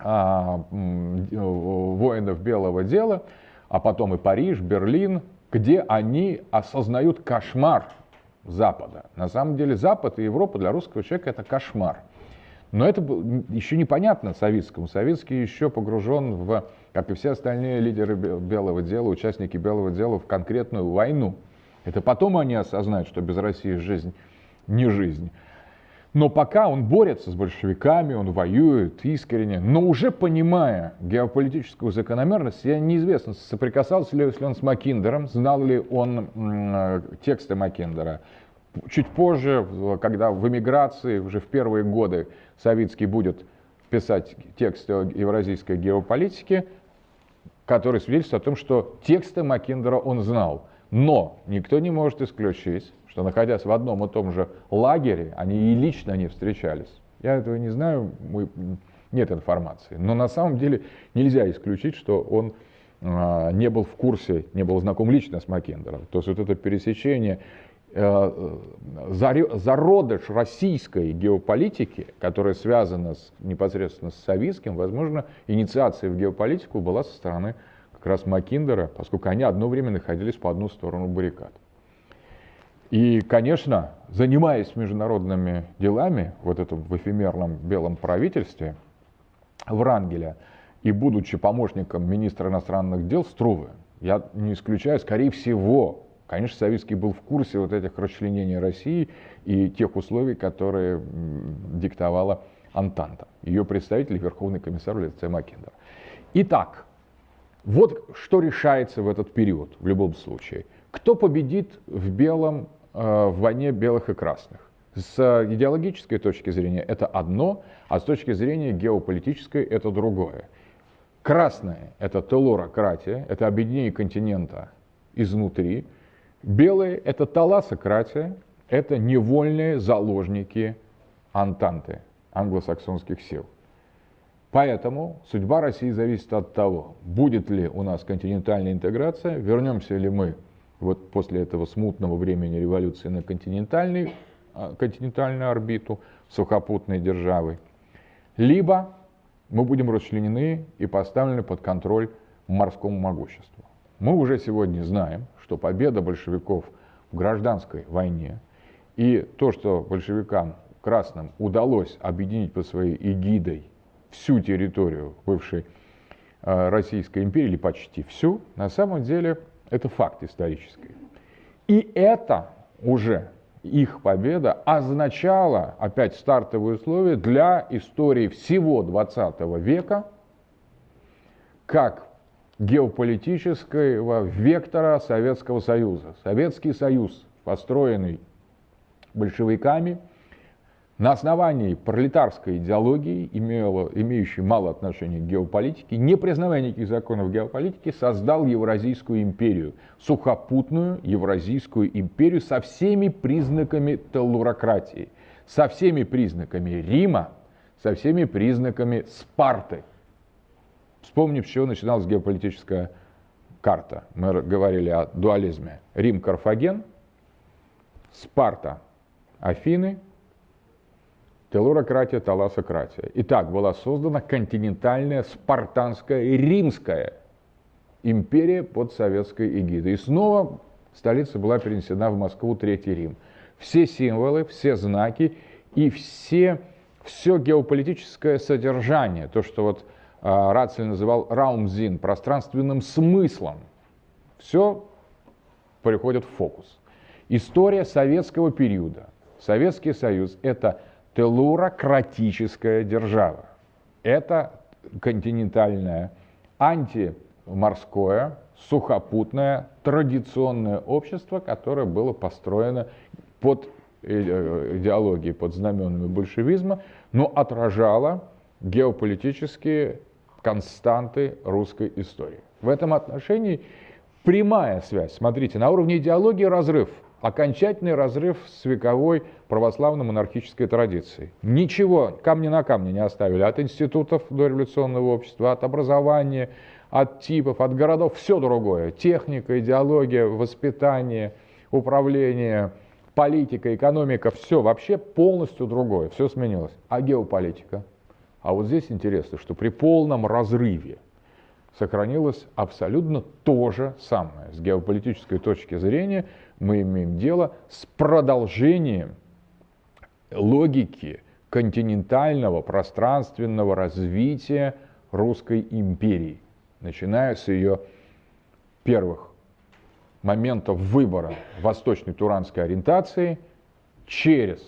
S1: а, воинов белого дела, а потом и Париж, Берлин, где они осознают кошмар Запада. На самом деле Запад и Европа для русского человека это кошмар. Но это еще непонятно Советскому. Советский еще погружен в, как и все остальные лидеры белого дела, участники белого дела, в конкретную войну. Это потом они осознают, что без России жизнь не жизнь. Но пока он борется с большевиками, он воюет искренне, но уже понимая геополитическую закономерность, я неизвестно, соприкасался ли он с Маккиндером, знал ли он э, тексты Маккиндера. Чуть позже, когда в эмиграции, уже в первые годы, Савицкий будет писать тексты евразийской геополитике, который свидетельствует о том, что тексты Маккиндера он знал. Но никто не может исключить, что находясь в одном и том же лагере, они и лично не встречались. Я этого не знаю, мы, нет информации. Но на самом деле нельзя исключить, что он э, не был в курсе, не был знаком лично с Маккендером. То есть вот это пересечение, э, зародыш российской геополитики, которая связана с, непосредственно с советским, возможно, инициация в геополитику была со стороны как раз Маккиндера, поскольку они одно время находились по одну сторону баррикад. И, конечно, занимаясь международными делами, вот этом в эфемерном белом правительстве Врангеля, и будучи помощником министра иностранных дел Струве, я не исключаю, скорее всего, конечно, Советский был в курсе вот этих расчленений России и тех условий, которые диктовала Антанта, ее представитель, Верховный комиссар в лице Маккендера. Итак, вот что решается в этот период в любом случае. Кто победит в белом Э, в войне белых и красных. С идеологической точки зрения это одно, а с точки зрения геополитической это другое. Красное – это телурократия, это объединение континента изнутри. Белые – это таласократия, это невольные заложники Антанты, англосаксонских сил. Поэтому судьба России зависит от того, будет ли у нас континентальная интеграция, вернемся ли мы вот после этого смутного времени революции на континентальный, а, континентальную орбиту сухопутной державы, либо мы будем расчленены и поставлены под контроль морскому могуществу. Мы уже сегодня знаем, что победа большевиков в гражданской войне и то, что большевикам красным удалось объединить под своей эгидой всю территорию бывшей а, Российской империи, или почти всю, на самом деле это факт исторический. И это уже их победа означала опять стартовые условия для истории всего 20 века как геополитического вектора Советского Союза. Советский Союз, построенный большевиками – на основании пролетарской идеологии, имело, имеющей мало отношения к геополитике, не признавая никаких законов геополитики, создал Евразийскую империю, сухопутную Евразийскую империю со всеми признаками теллурократии, со всеми признаками Рима, со всеми признаками Спарты. Вспомнив, с чего начиналась геополитическая карта. Мы говорили о дуализме. Рим-Карфаген, Спарта, Афины – телурократия, таласократия. Итак, была создана континентальная спартанская и римская империя под советской эгидой. И снова столица была перенесена в Москву, Третий Рим. Все символы, все знаки и все, все геополитическое содержание, то, что вот э, Рацель называл раумзин, пространственным смыслом, все приходит в фокус. История советского периода. Советский Союз – это телурократическая держава. Это континентальное, антиморское, сухопутное, традиционное общество, которое было построено под идеологии под знаменами большевизма, но отражала геополитические константы русской истории. В этом отношении прямая связь. Смотрите, на уровне идеологии разрыв, окончательный разрыв с вековой православно-монархической традицией. Ничего, камни на камне не оставили от институтов дореволюционного общества, от образования, от типов, от городов, все другое. Техника, идеология, воспитание, управление, политика, экономика, все вообще полностью другое, все сменилось. А геополитика? А вот здесь интересно, что при полном разрыве сохранилось абсолютно то же самое. С геополитической точки зрения мы имеем дело с продолжением логики континентального пространственного развития русской империи, начиная с ее первых моментов выбора восточной туранской ориентации через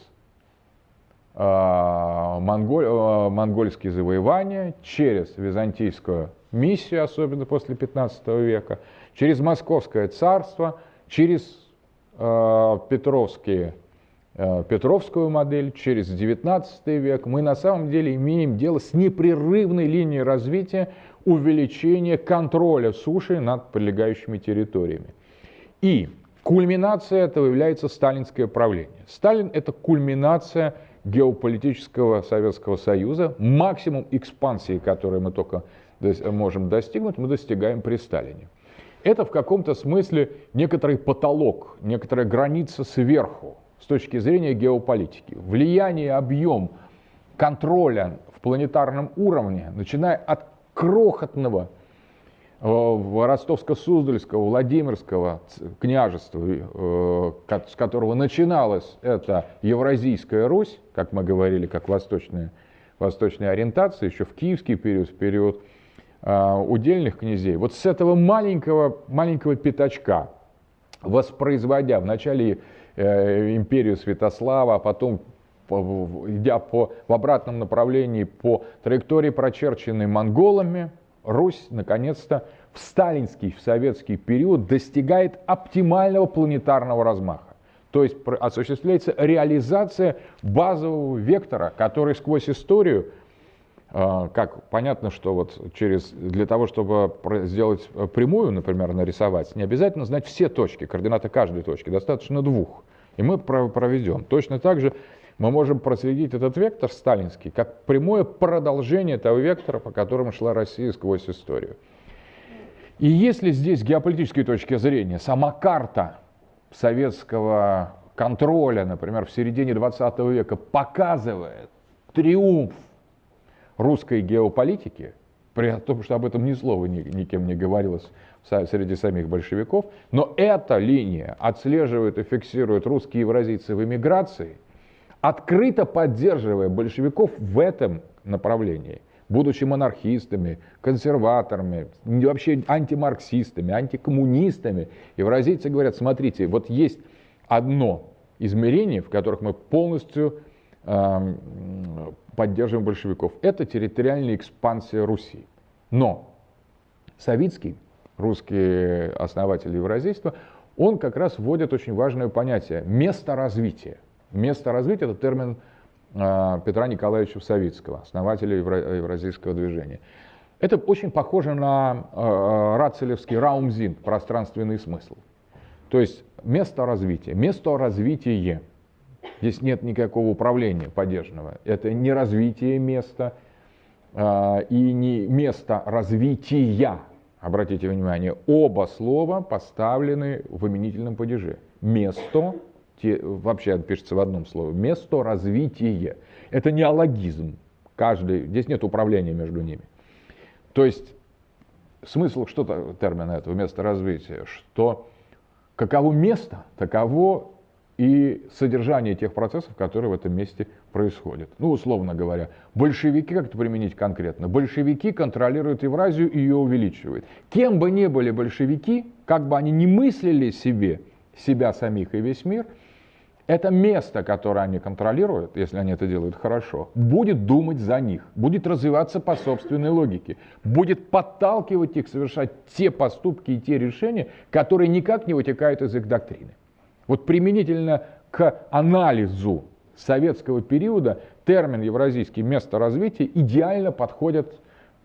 S1: э, монголь, э, монгольские завоевания, через византийскую миссию, особенно после 15 века, через Московское царство, через Петровские, э, Петровскую модель, через 19 век, мы на самом деле имеем дело с непрерывной линией развития увеличения контроля суши над прилегающими территориями. И кульминация этого является сталинское правление. Сталин – это кульминация геополитического Советского Союза, максимум экспансии, который мы только можем достигнуть, мы достигаем при Сталине. Это в каком-то смысле некоторый потолок, некоторая граница сверху с точки зрения геополитики. Влияние, объем контроля в планетарном уровне, начиная от крохотного Э, Ростовско-Суздальского, Владимирского княжества, э, с которого начиналась эта Евразийская Русь, как мы говорили, как восточная, восточная ориентация, еще в киевский период, в период удельных князей. Вот с этого маленького, маленького пятачка, воспроизводя вначале империю Святослава, а потом идя по, в обратном направлении по траектории, прочерченной монголами, Русь, наконец-то, в сталинский, в советский период достигает оптимального планетарного размаха. То есть осуществляется реализация базового вектора, который сквозь историю, а, как понятно, что вот через, для того, чтобы сделать прямую, например, нарисовать, не обязательно знать все точки, координаты каждой точки, достаточно двух. И мы проведем. Точно так же мы можем проследить этот вектор сталинский как прямое продолжение того вектора, по которому шла Россия сквозь историю. И если здесь с геополитической точки зрения сама карта советского контроля, например, в середине 20 века показывает триумф русской геополитики, при том, что об этом ни слова никем не говорилось среди самих большевиков, но эта линия отслеживает и фиксирует русские евразийцы в эмиграции – открыто поддерживая большевиков в этом направлении, будучи монархистами, консерваторами, вообще антимарксистами, антикоммунистами, евразийцы говорят, смотрите, вот есть одно измерение, в которых мы полностью э, поддерживаем большевиков. Это территориальная экспансия Руси. Но Савицкий, русский основатель евразийства, он как раз вводит очень важное понятие – место развития. Место развития – это термин а, Петра Николаевича Савицкого, основателя евразийского движения. Это очень похоже на э, рацелевский раумзин, пространственный смысл. То есть место развития, место развития. Здесь нет никакого управления поддержанного. Это не развитие места э, и не место развития. Обратите внимание, оба слова поставлены в именительном падеже. Место те, вообще пишется в одном слове, место развития. Это не алогизм. Каждый, здесь нет управления между ними. То есть смысл что-то термина этого места развития, что каково место, таково и содержание тех процессов, которые в этом месте происходят. Ну, условно говоря, большевики, как это применить конкретно? Большевики контролируют Евразию и ее увеличивают. Кем бы ни были большевики, как бы они ни мыслили себе, себя самих и весь мир – это место, которое они контролируют, если они это делают хорошо, будет думать за них, будет развиваться по собственной логике, будет подталкивать их совершать те поступки и те решения, которые никак не вытекают из их доктрины. Вот применительно к анализу советского периода термин евразийский место развития идеально подходит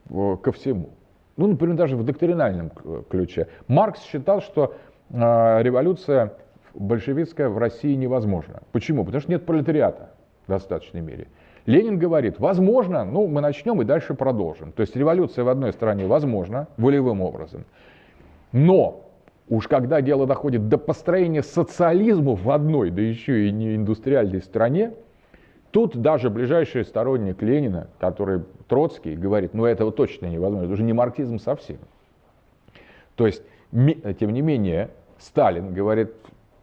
S1: э, ко всему. Ну, например, даже в доктринальном ключе. Маркс считал, что э, революция большевистская в России невозможна. Почему? Потому что нет пролетариата в достаточной мере. Ленин говорит, возможно, ну мы начнем и дальше продолжим. То есть революция в одной стране возможна волевым образом. Но уж когда дело доходит до построения социализма в одной, да еще и не индустриальной стране, тут даже ближайший сторонник Ленина, который Троцкий, говорит, ну этого точно невозможно, это уже не марксизм совсем. То есть, тем не менее, Сталин говорит,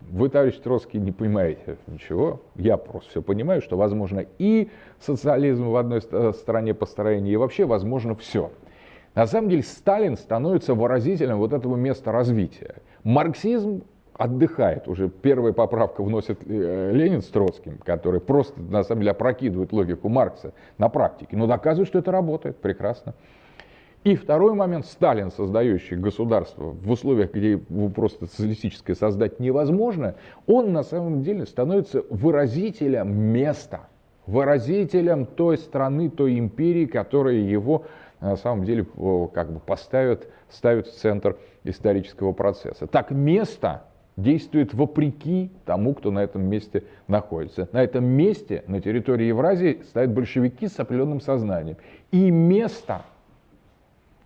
S1: вы, товарищ Троцкий, не понимаете ничего. Я просто все понимаю, что возможно и социализм в одной стране построения, и вообще возможно все. На самом деле Сталин становится выразителем вот этого места развития. Марксизм отдыхает. Уже первая поправка вносит э, Ленин с Троцким, который просто, на самом деле, опрокидывает логику Маркса на практике, но доказывает, что это работает прекрасно. И второй момент, Сталин, создающий государство в условиях, где его просто социалистическое создать невозможно, он на самом деле становится выразителем места, выразителем той страны, той империи, которая его на самом деле как бы поставит, ставит в центр исторического процесса. Так место действует вопреки тому, кто на этом месте находится. На этом месте, на территории Евразии, стоят большевики с определенным сознанием. И место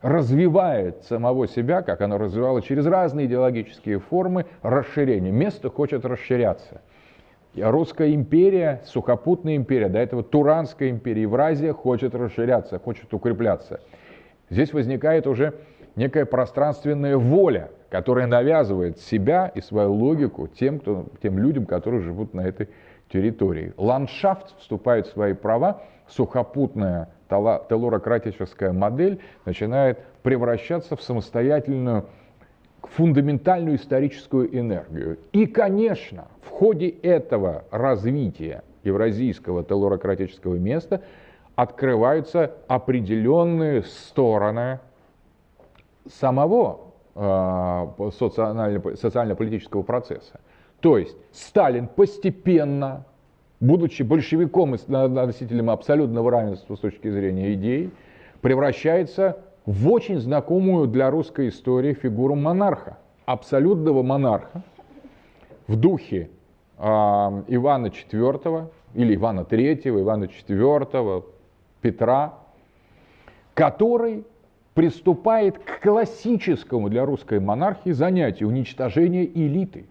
S1: развивает самого себя, как оно развивало через разные идеологические формы расширения. Место хочет расширяться. Русская империя, сухопутная империя, до этого Туранская империя, Евразия хочет расширяться, хочет укрепляться. Здесь возникает уже некая пространственная воля, которая навязывает себя и свою логику тем, кто, тем людям, которые живут на этой территории. Ландшафт вступает в свои права, сухопутная телурократическая модель начинает превращаться в самостоятельную фундаментальную историческую энергию. И, конечно, в ходе этого развития евразийского телурократического места открываются определенные стороны самого э, социально-политического процесса. То есть Сталин постепенно будучи большевиком и носителем абсолютного равенства с точки зрения идей, превращается в очень знакомую для русской истории фигуру монарха, абсолютного монарха в духе э, Ивана IV или Ивана III, Ивана IV, Петра, который приступает к классическому для русской монархии занятию уничтожения элиты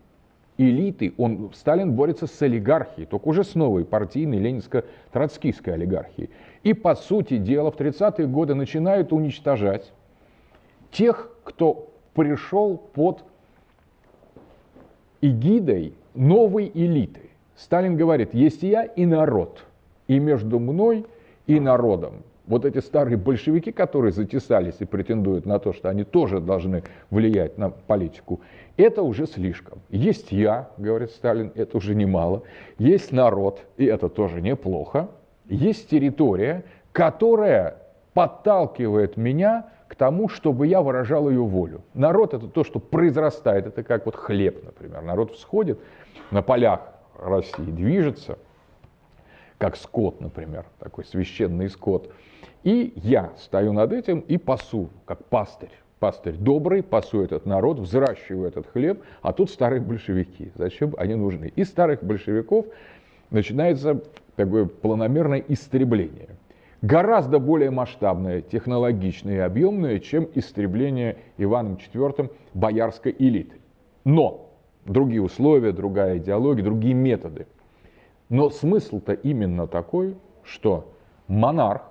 S1: элиты, он, Сталин борется с олигархией, только уже с новой партийной ленинско-троцкистской олигархией. И, по сути дела, в 30-е годы начинают уничтожать тех, кто пришел под эгидой новой элиты. Сталин говорит, есть я и народ, и между мной и народом вот эти старые большевики, которые затесались и претендуют на то, что они тоже должны влиять на политику, это уже слишком. Есть я, говорит Сталин, это уже немало. Есть народ, и это тоже неплохо. Есть территория, которая подталкивает меня к тому, чтобы я выражал ее волю. Народ это то, что произрастает, это как вот хлеб, например. Народ всходит на полях России, движется, как скот, например, такой священный скот. И я стою над этим и пасу, как пастырь. Пастырь добрый, пасу этот народ, взращиваю этот хлеб, а тут старые большевики. Зачем они нужны? И старых большевиков начинается такое планомерное истребление. Гораздо более масштабное, технологичное и объемное, чем истребление Иваном IV боярской элиты. Но другие условия, другая идеология, другие методы. Но смысл-то именно такой, что монарх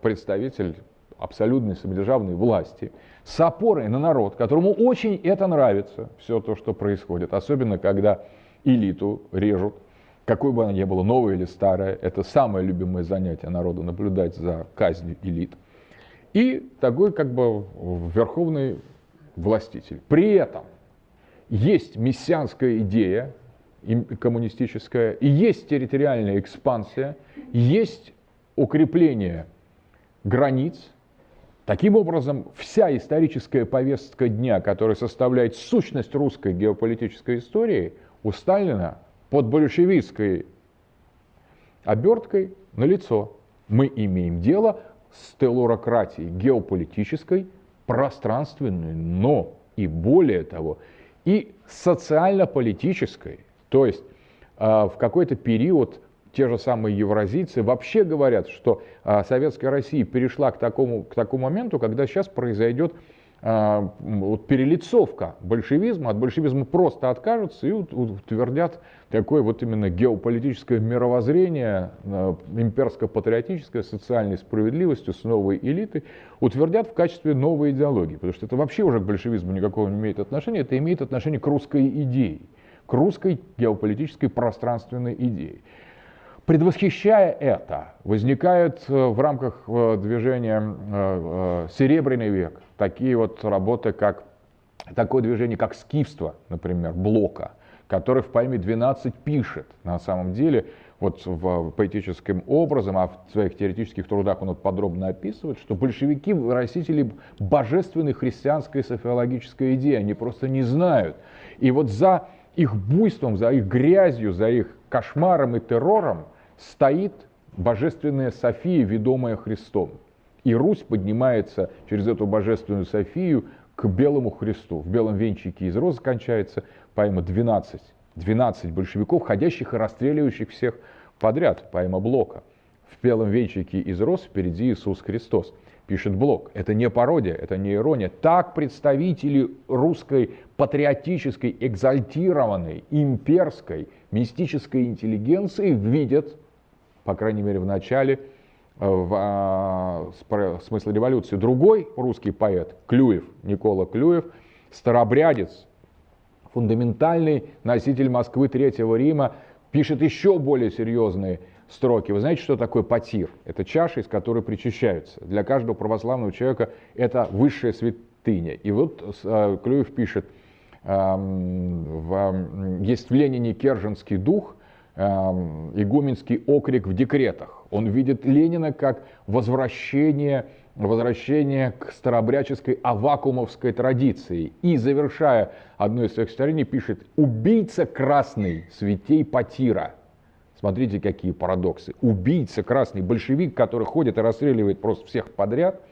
S1: представитель абсолютной самодержавной власти с опорой на народ, которому очень это нравится, все то, что происходит, особенно когда элиту режут, какой бы она ни была, новая или старая, это самое любимое занятие народа, наблюдать за казнью элит. И такой как бы верховный властитель. При этом есть мессианская идея коммунистическая, и есть территориальная экспансия, есть укрепление границ. Таким образом, вся историческая повестка дня, которая составляет сущность русской геополитической истории, у Сталина под большевистской оберткой на лицо. Мы имеем дело с телурократией геополитической, пространственной, но и более того, и социально-политической. То есть э, в какой-то период те же самые евразийцы вообще говорят, что э, Советская Россия перешла к такому, к такому моменту, когда сейчас произойдет а, вот перелицовка большевизма, от большевизма просто откажутся и утвердят такое вот именно геополитическое мировоззрение, а, имперско-патриотическое, социальной справедливостью с новой элитой, утвердят в качестве новой идеологии. Потому что это вообще уже к большевизму никакого не имеет отношения, это имеет отношение к русской идее, к русской геополитической пространственной идее. Предвосхищая это, возникает э, в рамках э, движения э, «Серебряный век» такие вот работы, как такое движение, как скифство, например, Блока, который в поэме «12» пишет, на самом деле, вот в поэтическим образом, а в своих теоретических трудах он подробно описывает, что большевики выразители божественной христианской софиологической идеи, они просто не знают. И вот за их буйством, за их грязью, за их кошмаром и террором стоит божественная София, ведомая Христом. И Русь поднимается через эту божественную Софию к белому Христу. В белом венчике из роз кончается поэма 12. 12 большевиков, ходящих и расстреливающих всех подряд, поэма Блока. В белом венчике из роз впереди Иисус Христос. Пишет Блок. Это не пародия, это не ирония. Так представители русской патриотической, экзальтированной, имперской, мистической интеллигенции видят по крайней мере в начале, э, в а, смысле революции. Другой русский поэт, Клюев, Никола Клюев, старобрядец, фундаментальный носитель Москвы Третьего Рима, пишет еще более серьезные строки. Вы знаете, что такое потир? Это чаша, из которой причащаются. Для каждого православного человека это высшая святыня. И вот э, Клюев пишет, есть в Ленине керженский дух, Эм, игуменский окрик в декретах. Он видит Ленина как возвращение, возвращение к старобряческой авакумовской традиции. И, завершая одно из своих стихотворений, пишет «Убийца красный, святей Патира». Смотрите, какие парадоксы. Убийца красный, большевик, который ходит и расстреливает просто всех подряд –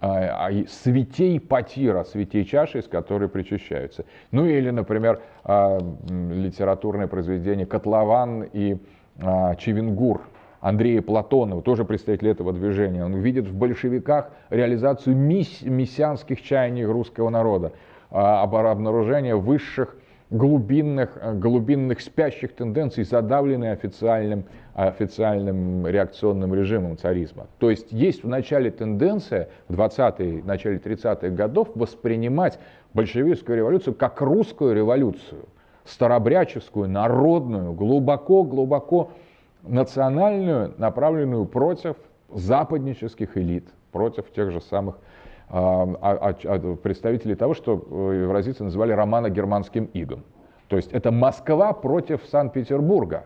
S1: а, а святей потира, святей чаши, из которой причащаются. Ну или, например, а, литературное произведение «Котлован» и а, «Чевенгур» Андрея Платонова, тоже представитель этого движения. Он видит в большевиках реализацию мисс, мессианских чаяний русского народа, обнаружение высших глубинных, э, глубинных спящих тенденций, задавленные официальным, официальным реакционным режимом царизма. То есть есть в начале тенденция, в 20-е, начале 30-х годов, воспринимать большевистскую революцию как русскую революцию, старобряческую, народную, глубоко-глубоко национальную, направленную против западнических элит, против тех же самых а, а, а, представителей того, что э, евразийцы называли романо-германским игом. То есть это Москва против Санкт-Петербурга.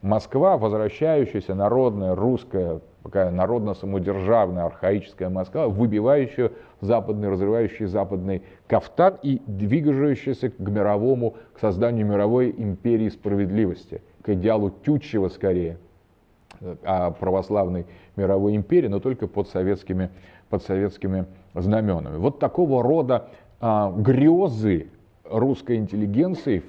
S1: Москва, возвращающаяся народная, русская, такая народно-самодержавная, архаическая Москва, выбивающая западный, разрывающий западный кафтан и двигающаяся к мировому, к созданию мировой империи справедливости, к идеалу Тютчева скорее, о православной мировой империи, но только под советскими, под советскими знаменами. Вот такого рода а, грезы русской интеллигенции,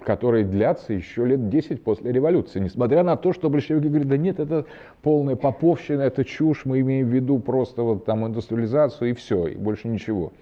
S1: которые длятся еще лет 10 после революции. Несмотря на то, что большевики говорят, да нет, это полная поповщина, это чушь, мы имеем в виду просто вот там индустриализацию и все, и больше ничего.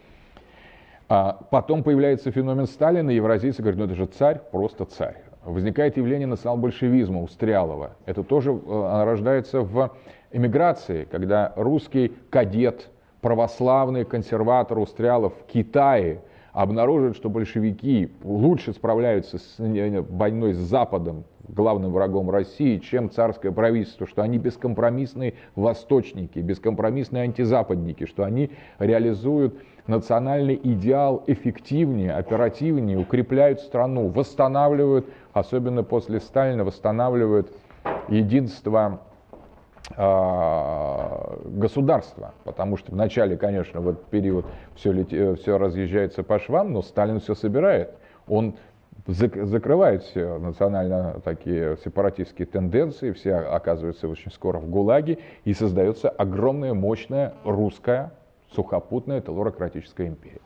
S1: А потом появляется феномен Сталина, евразийцы говорят, ну это же царь, просто царь. Возникает явление национал-большевизма у Стрялова. Это тоже э, рождается в эмиграции, когда русский кадет, православный консерватор Устрялов в Китае обнаруживает, что большевики лучше справляются с войной с Западом, главным врагом России, чем царское правительство, что они бескомпромиссные восточники, бескомпромиссные антизападники, что они реализуют национальный идеал эффективнее, оперативнее, укрепляют страну, восстанавливают, особенно после Сталина, восстанавливают единство государства, потому что вначале, конечно, в этот период все, лет, все разъезжается по швам, но Сталин все собирает. Он закрывают все национально такие сепаратистские тенденции, все оказываются очень скоро в ГУЛАГе, и создается огромная, мощная русская сухопутная телурократическая империя.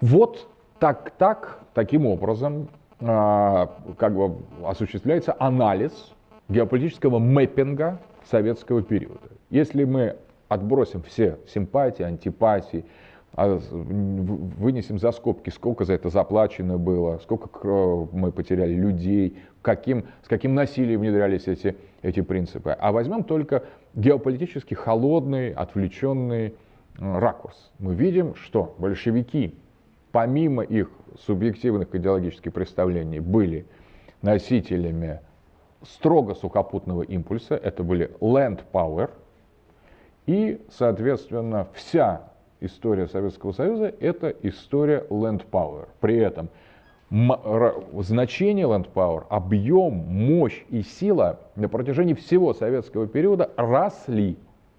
S1: Вот так, так, таким образом а, как бы осуществляется анализ геополитического мэппинга советского периода. Если мы отбросим все симпатии, антипатии, а вынесем за скобки, сколько за это заплачено было, сколько мы потеряли людей, каким, с каким насилием внедрялись эти, эти принципы. А возьмем только геополитически холодный, отвлеченный ракурс. Мы видим, что большевики, помимо их субъективных идеологических представлений, были носителями строго сухопутного импульса, это были land power, и, соответственно, вся история Советского Союза – это история land power. При этом значение land power, объем, мощь и сила на протяжении всего советского периода росли,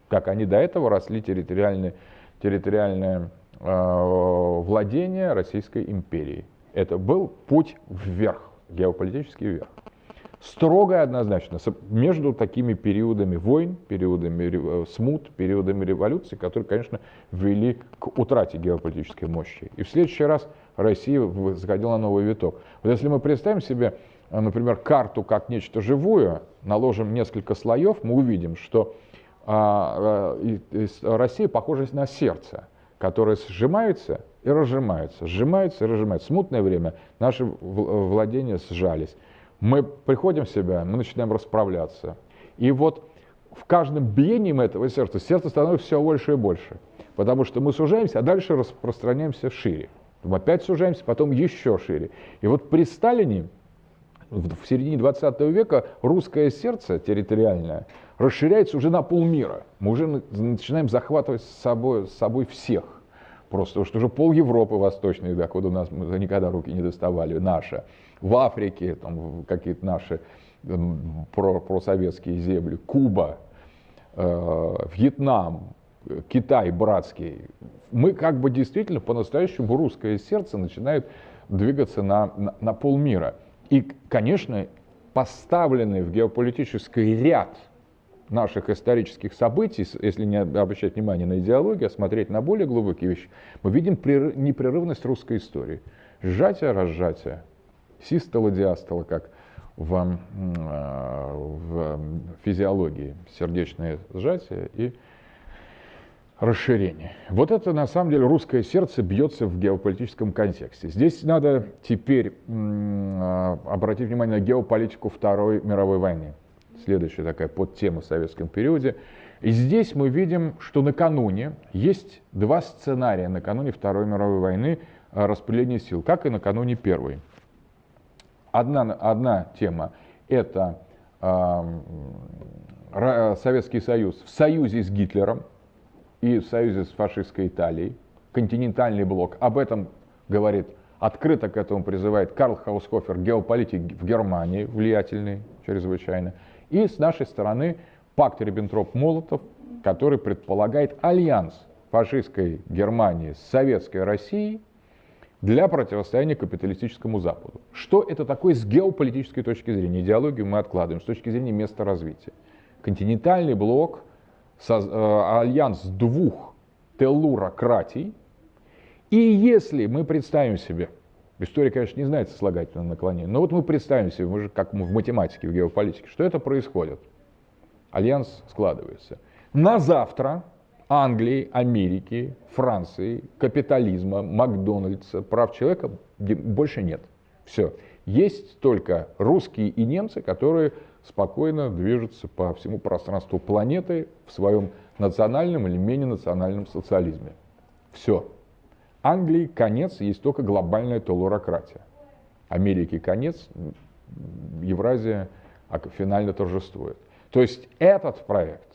S1: как они до этого росли территориальные, территориальное э, владение Российской империи. Это был путь вверх, геополитический вверх строго и однозначно между такими периодами войн, периодами э, смут, периодами революции, которые, конечно, вели к утрате геополитической мощи. И в следующий раз Россия заходила на новый виток. Вот если мы представим себе, э, например, карту как нечто живое, наложим несколько слоев, мы увидим, что а, а, Россия похожа на сердце, которое сжимается и разжимается, сжимается и разжимается. Смутное время наши владения сжались мы приходим в себя, мы начинаем расправляться. И вот в каждом биении этого сердца, сердце становится все больше и больше. Потому что мы сужаемся, а дальше распространяемся шире. Потом опять сужаемся, потом еще шире. И вот при Сталине в середине 20 века русское сердце территориальное расширяется уже на полмира. Мы уже начинаем захватывать с собой, с собой всех. Просто что уже пол Европы восточной, да, куда у нас мы никогда руки не доставали, наша в Африке, там какие-то наши про, просоветские земли, Куба, э, Вьетнам, Китай братский, мы как бы действительно по-настоящему русское сердце начинает двигаться на, на, на полмира. И, конечно, поставленный в геополитический ряд наших исторических событий, если не обращать внимание на идеологию, а смотреть на более глубокие вещи, мы видим непрерывность русской истории. Сжатие, разжатие, систола, диастола, как в, э, в физиологии, сердечное сжатие и расширение. Вот это на самом деле русское сердце бьется в геополитическом контексте. Здесь надо теперь э, обратить внимание на геополитику Второй мировой войны. Следующая такая подтема в советском периоде. И здесь мы видим, что накануне есть два сценария накануне Второй мировой войны э, распределения сил, как и накануне Первой. Одна, одна тема – это э, Советский Союз в союзе с Гитлером и в союзе с фашистской Италией, континентальный блок. Об этом говорит, открыто к этому призывает Карл Хаусхофер, геополитик в Германии, влиятельный чрезвычайно. И с нашей стороны пакт Риббентроп-Молотов, который предполагает альянс фашистской Германии с советской Россией для противостояния капиталистическому Западу. Что это такое с геополитической точки зрения? Идеологию мы откладываем с точки зрения места развития. Континентальный блок, э, альянс двух теллурократий. И если мы представим себе, история, конечно, не знает сослагательного наклонения, но вот мы представим себе, мы же как в математике, в геополитике, что это происходит. Альянс складывается. На завтра Англии, Америки, Франции, капитализма, Макдональдса, прав человека больше нет. Все. Есть только русские и немцы, которые спокойно движутся по всему пространству планеты в своем национальном или менее национальном социализме. Все. Англии конец, есть только глобальная толурократия. Америки конец, Евразия финально торжествует. То есть этот проект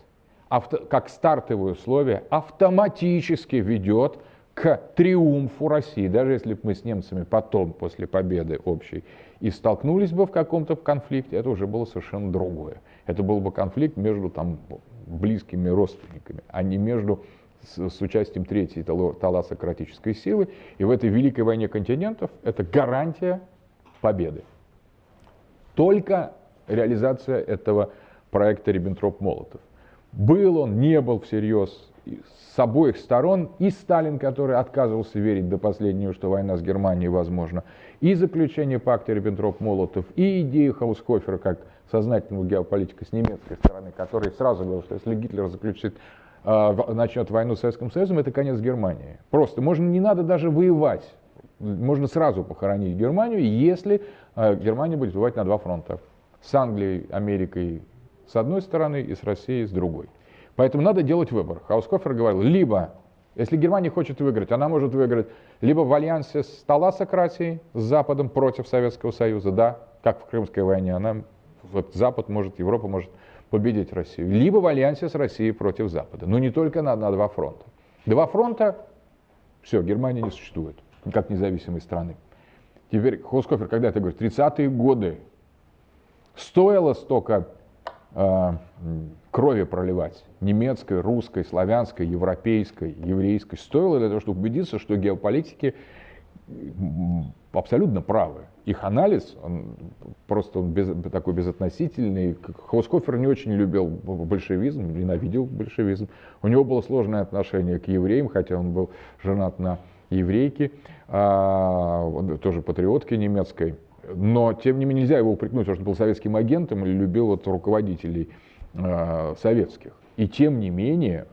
S1: авто, как стартовые условия, автоматически ведет к триумфу России. Даже если бы мы с немцами потом, после победы общей, и столкнулись бы в каком-то конфликте, это уже было совершенно другое. Это был бы конфликт между там, близкими родственниками, а не между с, с участием третьей таласократической силы. И в этой великой войне континентов это гарантия победы. Только реализация этого проекта Риббентроп-Молотов. Был он, не был всерьез, с обоих сторон, и Сталин, который отказывался верить до последнего, что война с Германией возможна, и заключение пакта Риббентроп-Молотов, и идея Хаускофера как сознательного геополитика с немецкой стороны, который сразу говорил, что если Гитлер заключит, э, начнет войну с Советским Союзом, это конец Германии. Просто можно, не надо даже воевать, можно сразу похоронить Германию, если э, Германия будет воевать на два фронта. С Англией, Америкой с одной стороны и с Россией с другой. Поэтому надо делать выбор. Хаускофер говорил, либо, если Германия хочет выиграть, она может выиграть либо в альянсе с Таласократией, с Западом против Советского Союза, да, как в Крымской войне, она, вот Запад может, Европа может победить Россию, либо в альянсе с Россией против Запада. Но не только на, на два фронта. Два фронта, все, Германия не существует, как независимой страны. Теперь Хоскофер когда-то говорит, 30-е годы стоило столько крови проливать, немецкой, русской, славянской, европейской, еврейской, стоило для того, чтобы убедиться, что геополитики абсолютно правы. Их анализ, он просто он без, такой безотносительный. Хоускофер не очень любил большевизм, ненавидел большевизм. У него было сложное отношение к евреям, хотя он был женат на еврейке, а, тоже патриотке немецкой. Но, тем не менее, нельзя его упрекнуть, что он был советским агентом или любил вот руководителей э, советских. И тем не менее,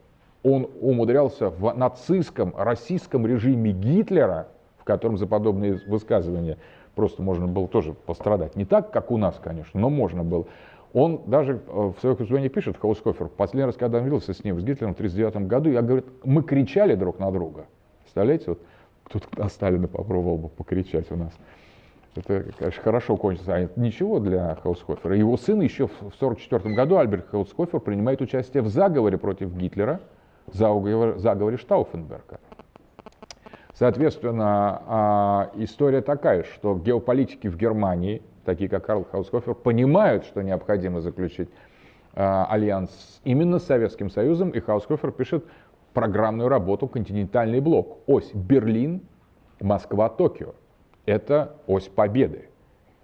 S1: он умудрялся в нацистском, российском режиме Гитлера, в котором за подобные высказывания просто можно было тоже пострадать. Не так, как у нас, конечно, но можно было. Он даже э, в своих выступлениях пишет, Хаускофер, последний раз, когда он виделся с ним, с Гитлером в 1939 году, я говорю, мы кричали друг на друга. Представляете, вот кто-то на Сталина попробовал бы покричать у нас. Это, конечно, хорошо кончится. А это ничего для Хаускофера. Его сын еще в 1944 году, Альберт Хаускофер, принимает участие в заговоре против Гитлера, заговоре, заговоре Штауфенберга. Соответственно, а, история такая, что геополитики в Германии, такие как Карл Хаускофер, понимают, что необходимо заключить а, альянс именно с Советским Союзом, и Хаускофер пишет программную работу «Континентальный блок», ось Берлин, Москва, Токио это ось победы.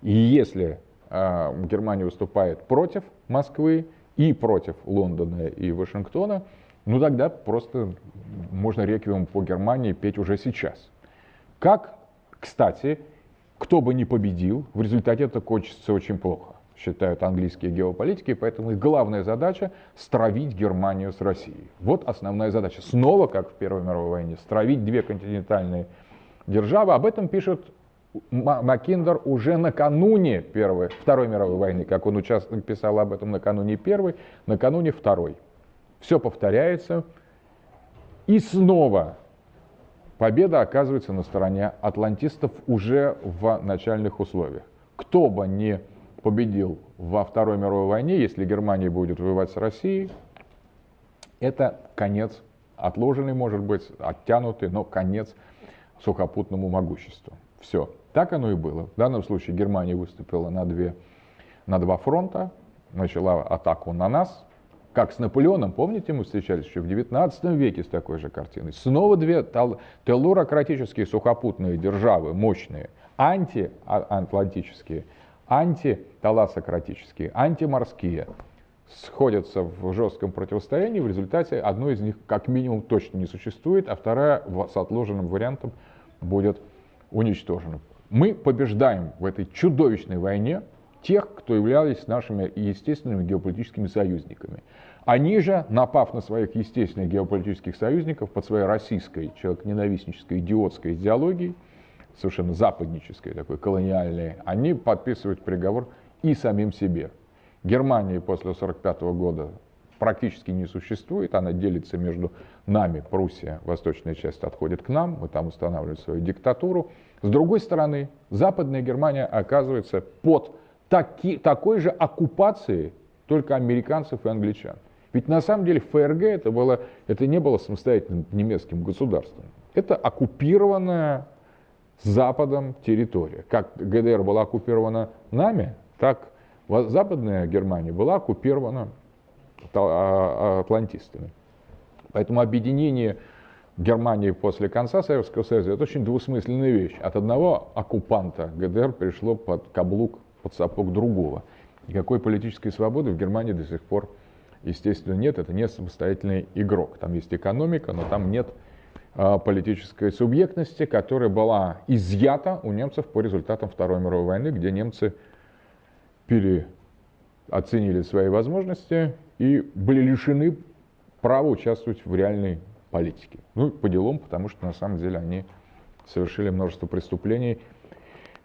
S1: И если э, Германия выступает против Москвы и против Лондона и Вашингтона, ну тогда просто можно реквием по Германии петь уже сейчас. Как, кстати, кто бы ни победил, в результате это кончится очень плохо, считают английские геополитики, поэтому их главная задача – стравить Германию с Россией. Вот основная задача. Снова, как в Первой мировой войне, стравить две континентальные державы. Об этом пишут Маккиндер уже накануне Первой, Второй мировой войны, как он участвовал, писал об этом накануне Первой, накануне Второй. Все повторяется. И снова победа оказывается на стороне атлантистов уже в начальных условиях. Кто бы не победил во Второй мировой войне, если Германия будет воевать с Россией, это конец, отложенный, может быть, оттянутый, но конец сухопутному могуществу. Все. Так оно и было. В данном случае Германия выступила на, две, на два фронта, начала атаку на нас. Как с Наполеоном, помните, мы встречались еще в 19 веке с такой же картиной. Снова две теллурократические сухопутные державы, мощные, антиатлантические, антиталасократические, антиморские, сходятся в жестком противостоянии, в результате одной из них как минимум точно не существует, а вторая с отложенным вариантом будет уничтожена мы побеждаем в этой чудовищной войне тех, кто являлись нашими естественными геополитическими союзниками. Они же, напав на своих естественных геополитических союзников под своей российской человек-ненавистнической идиотской идеологией, совершенно западнической, такой колониальной, они подписывают приговор и самим себе. Германия после 1945 года практически не существует, она делится между нами, Пруссия, восточная часть отходит к нам, мы там устанавливаем свою диктатуру, с другой стороны, Западная Германия оказывается под таки, такой же оккупацией только американцев и англичан. Ведь на самом деле ФРГ это, было, это не было самостоятельным немецким государством. Это оккупированная Западом территория. Как ГДР была оккупирована нами, так Западная Германия была оккупирована а, атлантистами. Поэтому объединение Германии после конца Советского Союза, это очень двусмысленная вещь. От одного оккупанта ГДР пришло под каблук, под сапог другого. Никакой политической свободы в Германии до сих пор, естественно, нет. Это не самостоятельный игрок. Там есть экономика, но там нет а, политической субъектности, которая была изъята у немцев по результатам Второй мировой войны, где немцы переоценили свои возможности и были лишены права участвовать в реальной политике. Ну, по делам, потому что на самом деле они совершили множество преступлений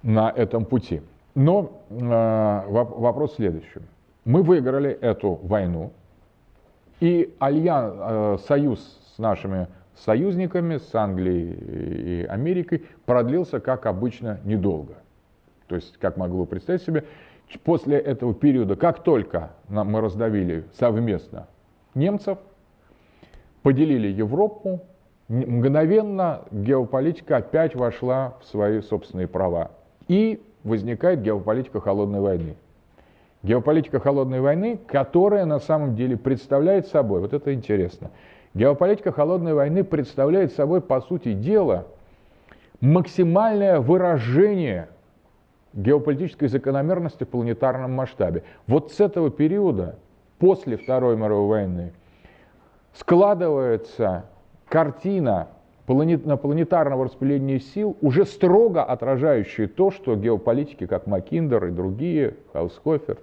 S1: на этом пути. Но э, вопрос следующий. Мы выиграли эту войну, и альян, э, союз с нашими союзниками, с Англией и Америкой, продлился, как обычно, недолго. То есть, как могло представить себе, после этого периода, как только мы раздавили совместно немцев, поделили Европу, мгновенно геополитика опять вошла в свои собственные права. И возникает геополитика холодной войны. Геополитика холодной войны, которая на самом деле представляет собой, вот это интересно, геополитика холодной войны представляет собой, по сути дела, максимальное выражение геополитической закономерности в планетарном масштабе. Вот с этого периода, после Второй мировой войны, складывается картина на планетарного распределения сил, уже строго отражающая то, что геополитики, как Макиндер и другие, Хаускофер,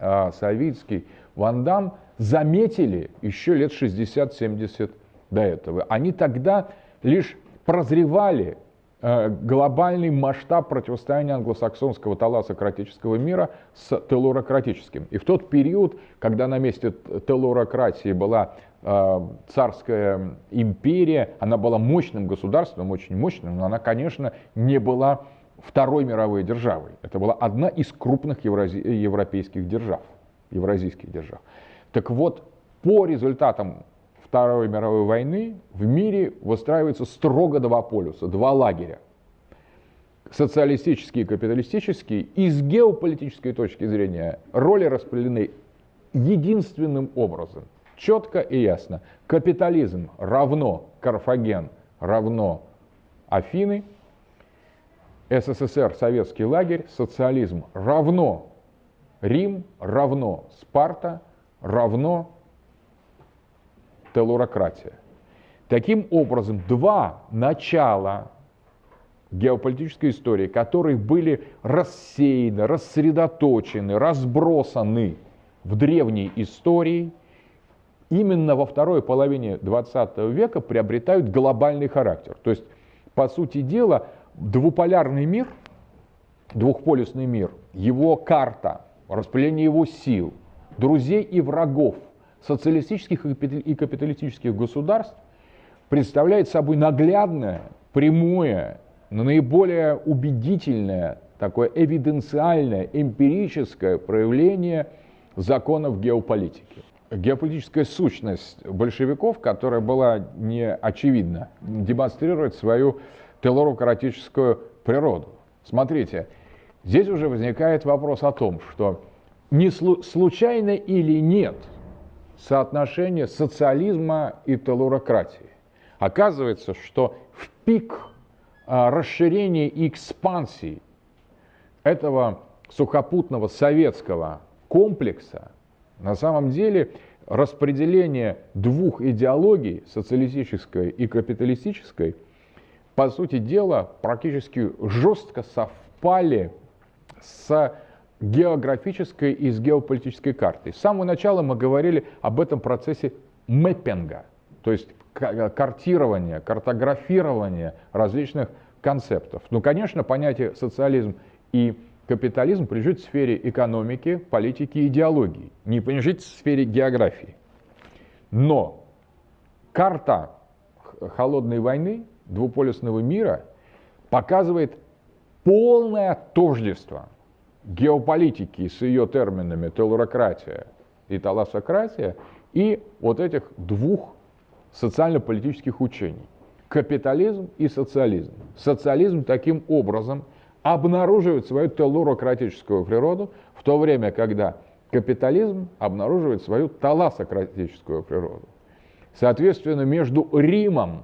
S1: а, Савицкий, Ван Дам, заметили еще лет 60-70 до этого. Они тогда лишь прозревали глобальный масштаб противостояния англосаксонского таласократического мира с телурократическим. И в тот период, когда на месте телурократии была э, царская империя, она была мощным государством, очень мощным, но она, конечно, не была Второй мировой державой. Это была одна из крупных еврази- европейских держав, евразийских держав. Так вот, по результатам Второй мировой войны в мире выстраивается строго два полюса, два лагеря. Социалистический и капиталистический. И с геополитической точки зрения роли распределены единственным образом. Четко и ясно. Капитализм равно Карфаген равно Афины. СССР, советский лагерь, социализм равно Рим, равно Спарта, равно телурократия. Таким образом, два начала геополитической истории, которые были рассеяны, рассредоточены, разбросаны в древней истории, именно во второй половине 20 века приобретают глобальный характер. То есть, по сути дела, двуполярный мир, двухполюсный мир, его карта, распределение его сил, друзей и врагов, социалистических и капиталистических государств представляет собой наглядное, прямое, но наиболее убедительное, такое эвиденциальное, эмпирическое проявление законов геополитики. Геополитическая сущность большевиков, которая была не очевидна, демонстрирует свою телорократическую природу. Смотрите, здесь уже возникает вопрос о том, что не случайно или нет – соотношение социализма и телурократии. Оказывается, что в пик а, расширения и экспансии этого сухопутного советского комплекса на самом деле распределение двух идеологий, социалистической и капиталистической, по сути дела, практически жестко совпали с географической и с геополитической картой. С самого начала мы говорили об этом процессе мэппинга, то есть картирования, картографирования различных концептов. Ну, конечно, понятие социализм и капитализм прижить в сфере экономики, политики и идеологии, не прижить в сфере географии. Но карта холодной войны, двуполюсного мира показывает полное тождество – геополитики с ее терминами телурократия и таласократия и вот этих двух социально-политических учений. Капитализм и социализм. Социализм таким образом обнаруживает свою телурократическую природу, в то время, когда капитализм обнаруживает свою таласократическую природу. Соответственно, между Римом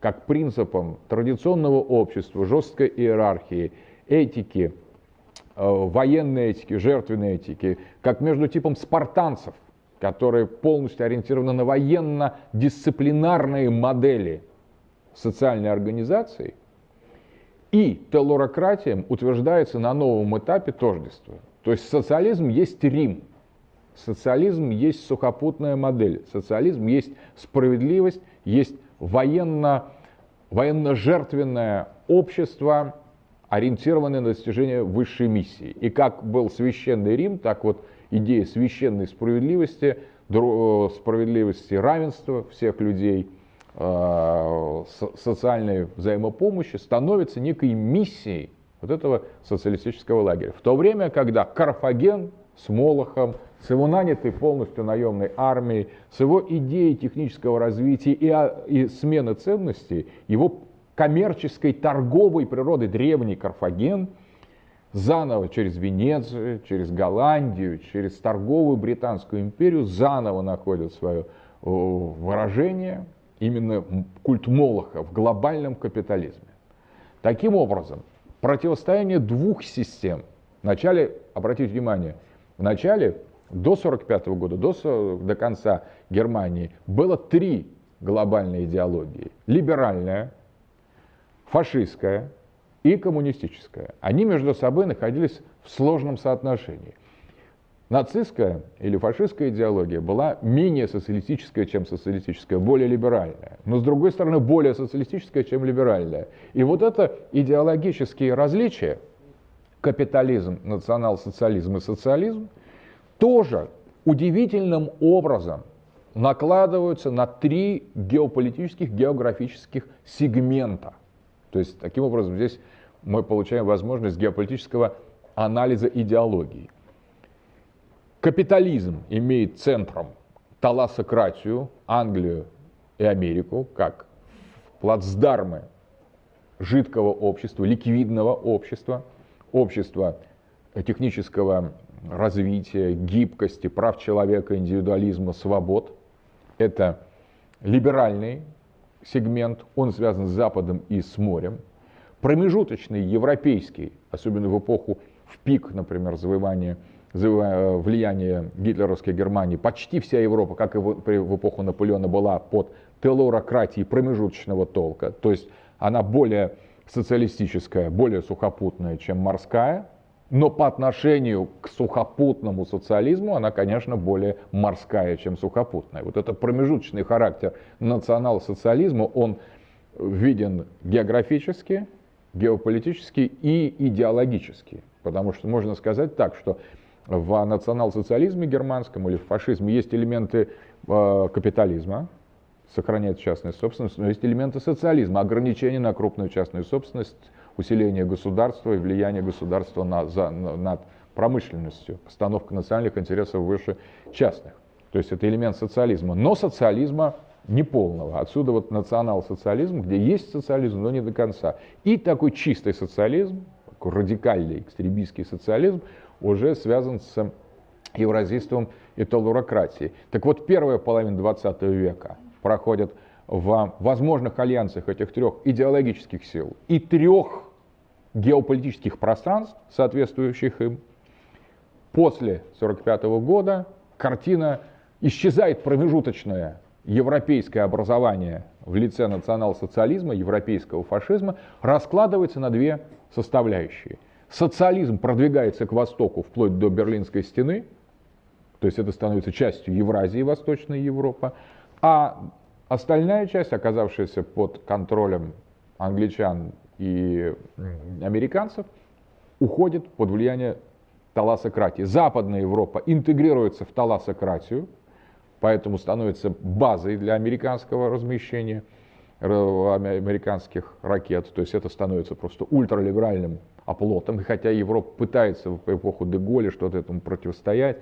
S1: как принципам традиционного общества, жесткой иерархии, этики, военной этики, жертвенной этики, как между типом спартанцев, которые полностью ориентированы на военно-дисциплинарные модели социальной организации, и теллорократиям утверждается на новом этапе тождество. То есть социализм есть Рим, социализм есть сухопутная модель, социализм есть справедливость, есть военно, военно-жертвенное общество, ориентированное на достижение высшей миссии. И как был священный Рим, так вот идея священной справедливости, справедливости равенства всех людей, э, социальной взаимопомощи становится некой миссией вот этого социалистического лагеря. В то время, когда Карфаген с Молохом, с его нанятой полностью наемной армией, с его идеей технического развития и, и смены ценностей, его коммерческой торговой природы древний Карфаген заново через Венецию, через Голландию, через торговую Британскую империю заново находит свое выражение, именно культ Молоха в глобальном капитализме. Таким образом, противостояние двух систем. Вначале, обратите внимание, в начале, до 1945 года, до, до конца Германии, было три глобальные идеологии. Либеральная, фашистская и коммунистическая. Они между собой находились в сложном соотношении. Нацистская или фашистская идеология была менее социалистическая, чем социалистическая, более либеральная, но с другой стороны более социалистическая, чем либеральная. И вот это идеологические различия – капитализм, национал-социализм и социализм, тоже удивительным образом накладываются на три геополитических, географических сегмента. То есть, таким образом, здесь мы получаем возможность геополитического анализа идеологии. Капитализм имеет центром таласократию, Англию и Америку, как плацдармы жидкого общества, ликвидного общества – общество технического развития, гибкости, прав человека, индивидуализма, свобод. Это либеральный сегмент, он связан с Западом и с морем. Промежуточный европейский, особенно в эпоху, в пик, например, завоевания, влияния гитлеровской Германии, почти вся Европа, как и в эпоху Наполеона, была под телорократией промежуточного толка. То есть она более социалистическая более сухопутная, чем морская, но по отношению к сухопутному социализму она, конечно, более морская, чем сухопутная. Вот это промежуточный характер национал-социализма, он виден географически, геополитически и идеологически. Потому что можно сказать так, что в национал-социализме германском или в фашизме есть элементы э, капитализма, сохраняет частную собственность, но есть элементы социализма, ограничения на крупную частную собственность, усиление государства и влияние государства на, за, на, над промышленностью, постановка национальных интересов выше частных. То есть это элемент социализма, но социализма неполного. Отсюда вот национал-социализм, где есть социализм, но не до конца. И такой чистый социализм, такой радикальный экстремистский социализм, уже связан с евразийством и толурократией. Так вот, первая половина 20 века – проходят в возможных альянсах этих трех идеологических сил и трех геополитических пространств, соответствующих им, после 1945 года картина исчезает промежуточное европейское образование в лице национал-социализма, европейского фашизма, раскладывается на две составляющие. Социализм продвигается к востоку вплоть до Берлинской стены, то есть это становится частью Евразии, Восточной Европы, а остальная часть, оказавшаяся под контролем англичан и американцев, уходит под влияние таласократии. Западная Европа интегрируется в таласократию, поэтому становится базой для американского размещения американских ракет. То есть это становится просто ультралиберальным оплотом. И хотя Европа пытается в эпоху Деголя что-то этому противостоять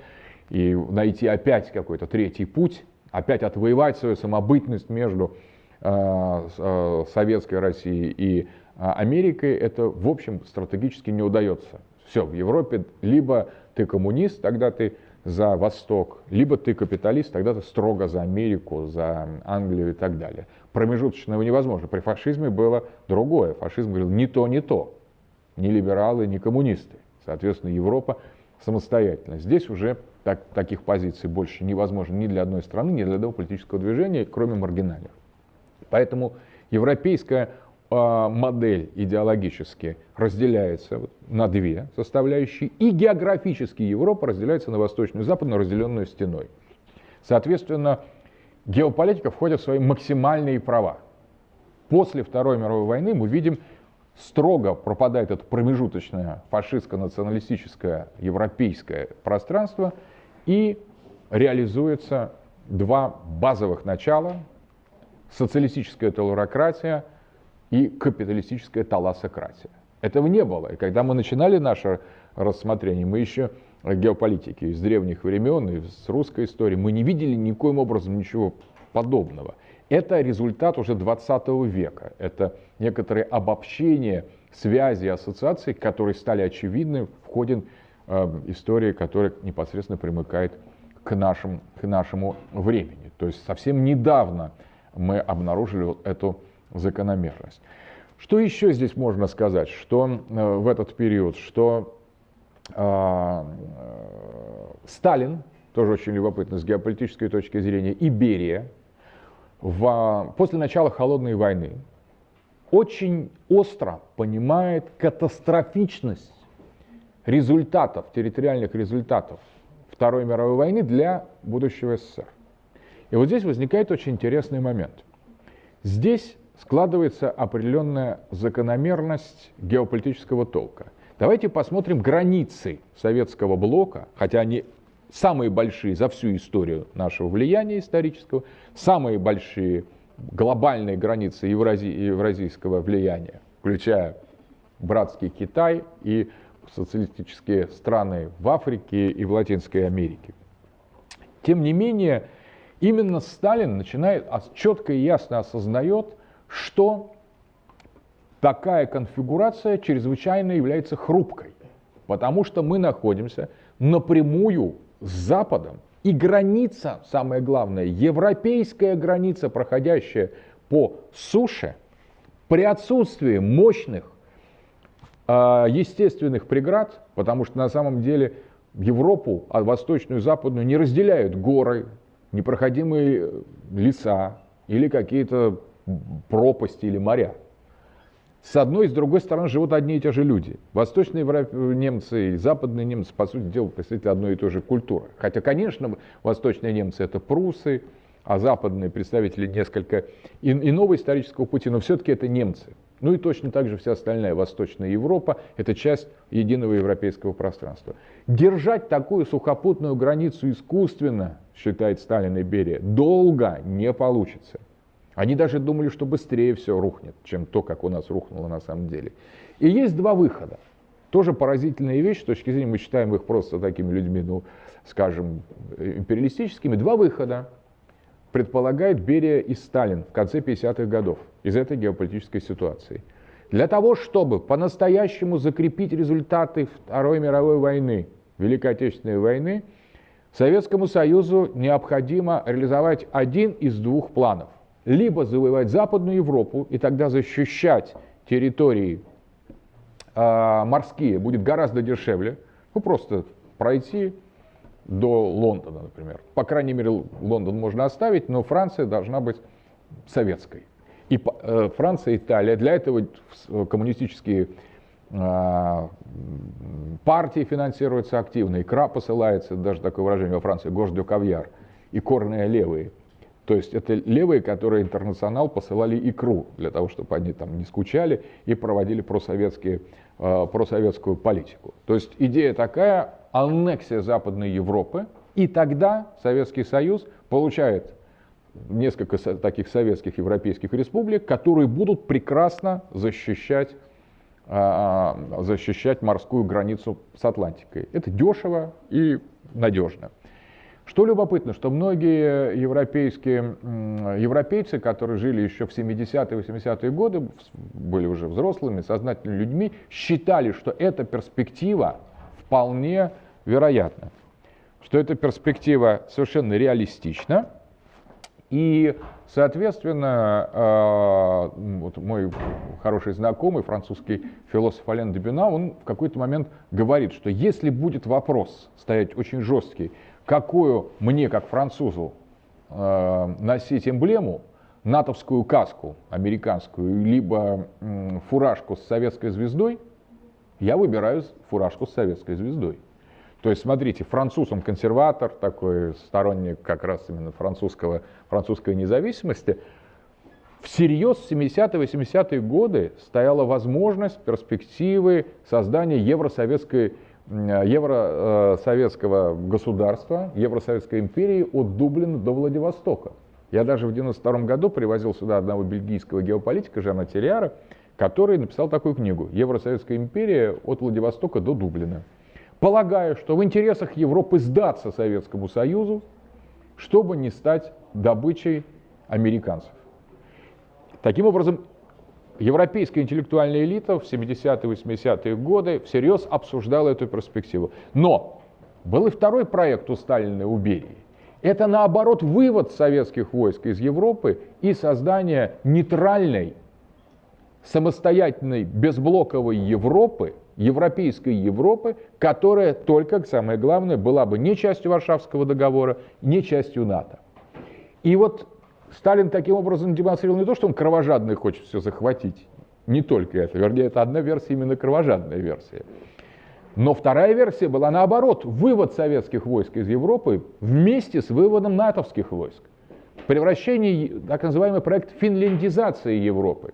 S1: и найти опять какой-то третий путь, опять отвоевать свою самобытность между э, э, Советской Россией и Америкой, это, в общем, стратегически не удается. Все, в Европе либо ты коммунист, тогда ты за Восток, либо ты капиталист, тогда ты строго за Америку, за Англию и так далее. Промежуточного невозможно. При фашизме было другое. Фашизм говорил ни то, ни то. Ни либералы, ни коммунисты. Соответственно, Европа самостоятельно. Здесь уже так, таких позиций больше невозможно ни для одной страны, ни для одного политического движения, кроме маргинальных. Поэтому европейская модель идеологически разделяется на две составляющие, и географически Европа разделяется на восточную и западную, разделенную стеной. Соответственно, геополитика входит в свои максимальные права. После Второй мировой войны мы видим, строго пропадает это промежуточное фашистско-националистическое европейское пространство и реализуется два базовых начала – социалистическая талурократия и капиталистическая таласократия. Этого не было. И когда мы начинали наше рассмотрение, мы еще геополитики из древних времен и с русской истории, мы не видели никоим образом ничего подобного. Это результат уже 20 века. Это некоторые обобщения, связи, ассоциаций, которые стали очевидны в ходе э, истории, которая непосредственно примыкает к, нашим, к нашему времени. То есть совсем недавно мы обнаружили вот эту закономерность. Что еще здесь можно сказать, что э, в этот период, что э, э, Сталин, тоже очень любопытно с геополитической точки зрения, и Берия, в, после начала Холодной войны очень остро понимает катастрофичность результатов, территориальных результатов Второй мировой войны для будущего СССР. И вот здесь возникает очень интересный момент. Здесь складывается определенная закономерность геополитического толка. Давайте посмотрим границы советского блока, хотя они самые большие за всю историю нашего влияния исторического, самые большие глобальные границы евразий, евразийского влияния, включая братский Китай и социалистические страны в Африке и в Латинской Америке. Тем не менее, именно Сталин начинает четко и ясно осознает, что такая конфигурация чрезвычайно является хрупкой, потому что мы находимся напрямую с Западом, и граница, самое главное, европейская граница, проходящая по суше, при отсутствии мощных э, естественных преград, потому что на самом деле Европу, а восточную и западную не разделяют горы, непроходимые леса или какие-то пропасти или моря. С одной и с другой стороны живут одни и те же люди. Восточные немцы и западные немцы, по сути дела, представители одной и той же культуры. Хотя, конечно, восточные немцы это прусы, а западные представители несколько иного исторического пути, но все-таки это немцы. Ну и точно так же вся остальная Восточная Европа – это часть единого европейского пространства. Держать такую сухопутную границу искусственно, считает Сталин и Берия, долго не получится. Они даже думали, что быстрее все рухнет, чем то, как у нас рухнуло на самом деле. И есть два выхода. Тоже поразительная вещь, с точки зрения, мы считаем их просто такими людьми, ну, скажем, империалистическими. Два выхода предполагает Берия и Сталин в конце 50-х годов из этой геополитической ситуации. Для того, чтобы по-настоящему закрепить результаты Второй мировой войны, Великой Отечественной войны, Советскому Союзу необходимо реализовать один из двух планов – либо завоевать Западную Европу и тогда защищать территории э, морские будет гораздо дешевле, ну просто пройти до Лондона, например. По крайней мере, Лондон можно оставить, но Франция должна быть советской. И э, Франция, Италия, для этого коммунистические э, партии финансируются активно, икра посылается, даже такое выражение во Франции, гож де кавьяр, и корные левые – то есть это левые, которые интернационал посылали икру для того, чтобы они там не скучали и проводили просоветские, э, просоветскую политику. То есть идея такая, аннексия Западной Европы, и тогда Советский Союз получает несколько таких советских европейских республик, которые будут прекрасно защищать, э, защищать морскую границу с Атлантикой. Это дешево и надежно. Что любопытно, что многие европейские, европейцы, которые жили еще в 70-е, 80-е годы, были уже взрослыми, сознательными людьми, считали, что эта перспектива вполне вероятна. что эта перспектива совершенно реалистична, и, соответственно, э, вот мой хороший знакомый, французский философ Ален Дебюна, он в какой-то момент говорит, что если будет вопрос стоять очень жесткий, какую мне, как французу, э, носить эмблему, натовскую каску американскую, либо фуражку с советской звездой, я выбираю фуражку с советской звездой. То есть, смотрите, француз, он консерватор, такой сторонник как раз именно французского, французской независимости. Всерьез в 70-80-е годы стояла возможность, перспективы создания евросоветской, евросоветского государства, Евросоветской империи от Дублина до Владивостока. Я даже в 92 году привозил сюда одного бельгийского геополитика Жана Терриара, который написал такую книгу «Евросоветская империя от Владивостока до Дублина» полагая, что в интересах Европы сдаться Советскому Союзу, чтобы не стать добычей американцев. Таким образом, европейская интеллектуальная элита в 70-е, 80-е годы всерьез обсуждала эту перспективу. Но был и второй проект у Сталина у Берии. Это, наоборот, вывод советских войск из Европы и создание нейтральной, самостоятельной, безблоковой Европы, европейской Европы, которая только, самое главное, была бы не частью Варшавского договора, не частью НАТО. И вот Сталин таким образом демонстрировал не то, что он кровожадный хочет все захватить, не только это, вернее, это одна версия, именно кровожадная версия. Но вторая версия была наоборот, вывод советских войск из Европы вместе с выводом натовских войск. Превращение, так называемый проект финляндизации Европы.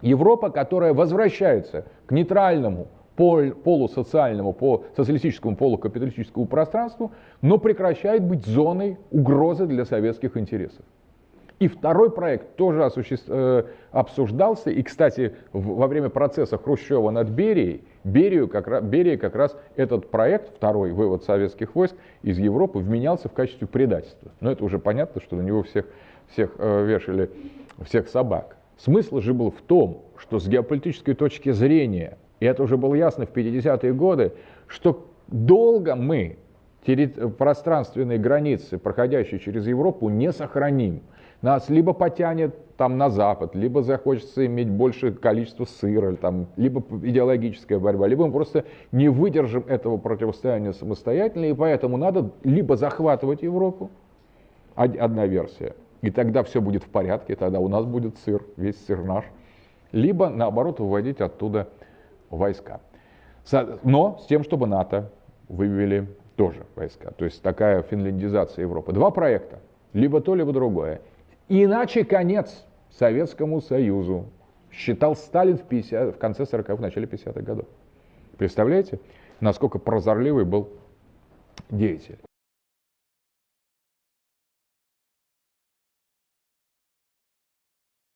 S1: Европа, которая возвращается к нейтральному, пол, полусоциальному, по социалистическому, полукапиталистическому пространству, но прекращает быть зоной угрозы для советских интересов. И второй проект тоже осуществ... Э, обсуждался, и, кстати, во время процесса Хрущева над Берией, Берию как раз, Берия как раз этот проект, второй вывод советских войск из Европы, вменялся в качестве предательства. Но это уже понятно, что на него всех, всех э, вешали, всех собак. Смысл же был в том, что с геополитической точки зрения и это уже было ясно в 50-е годы, что долго мы пространственные границы, проходящие через Европу, не сохраним. Нас либо потянет там на запад, либо захочется иметь большее количество сыра, там, либо идеологическая борьба, либо мы просто не выдержим этого противостояния самостоятельно, и поэтому надо либо захватывать Европу, одна версия, и тогда все будет в порядке, тогда у нас будет сыр, весь сыр наш, либо наоборот выводить оттуда войска. Но с тем, чтобы НАТО вывели тоже войска. То есть такая финляндизация Европы. Два проекта. Либо то, либо другое. Иначе конец Советскому Союзу, считал Сталин в, 50, в конце 40-х, в начале 50-х годов. Представляете, насколько прозорливый был деятель.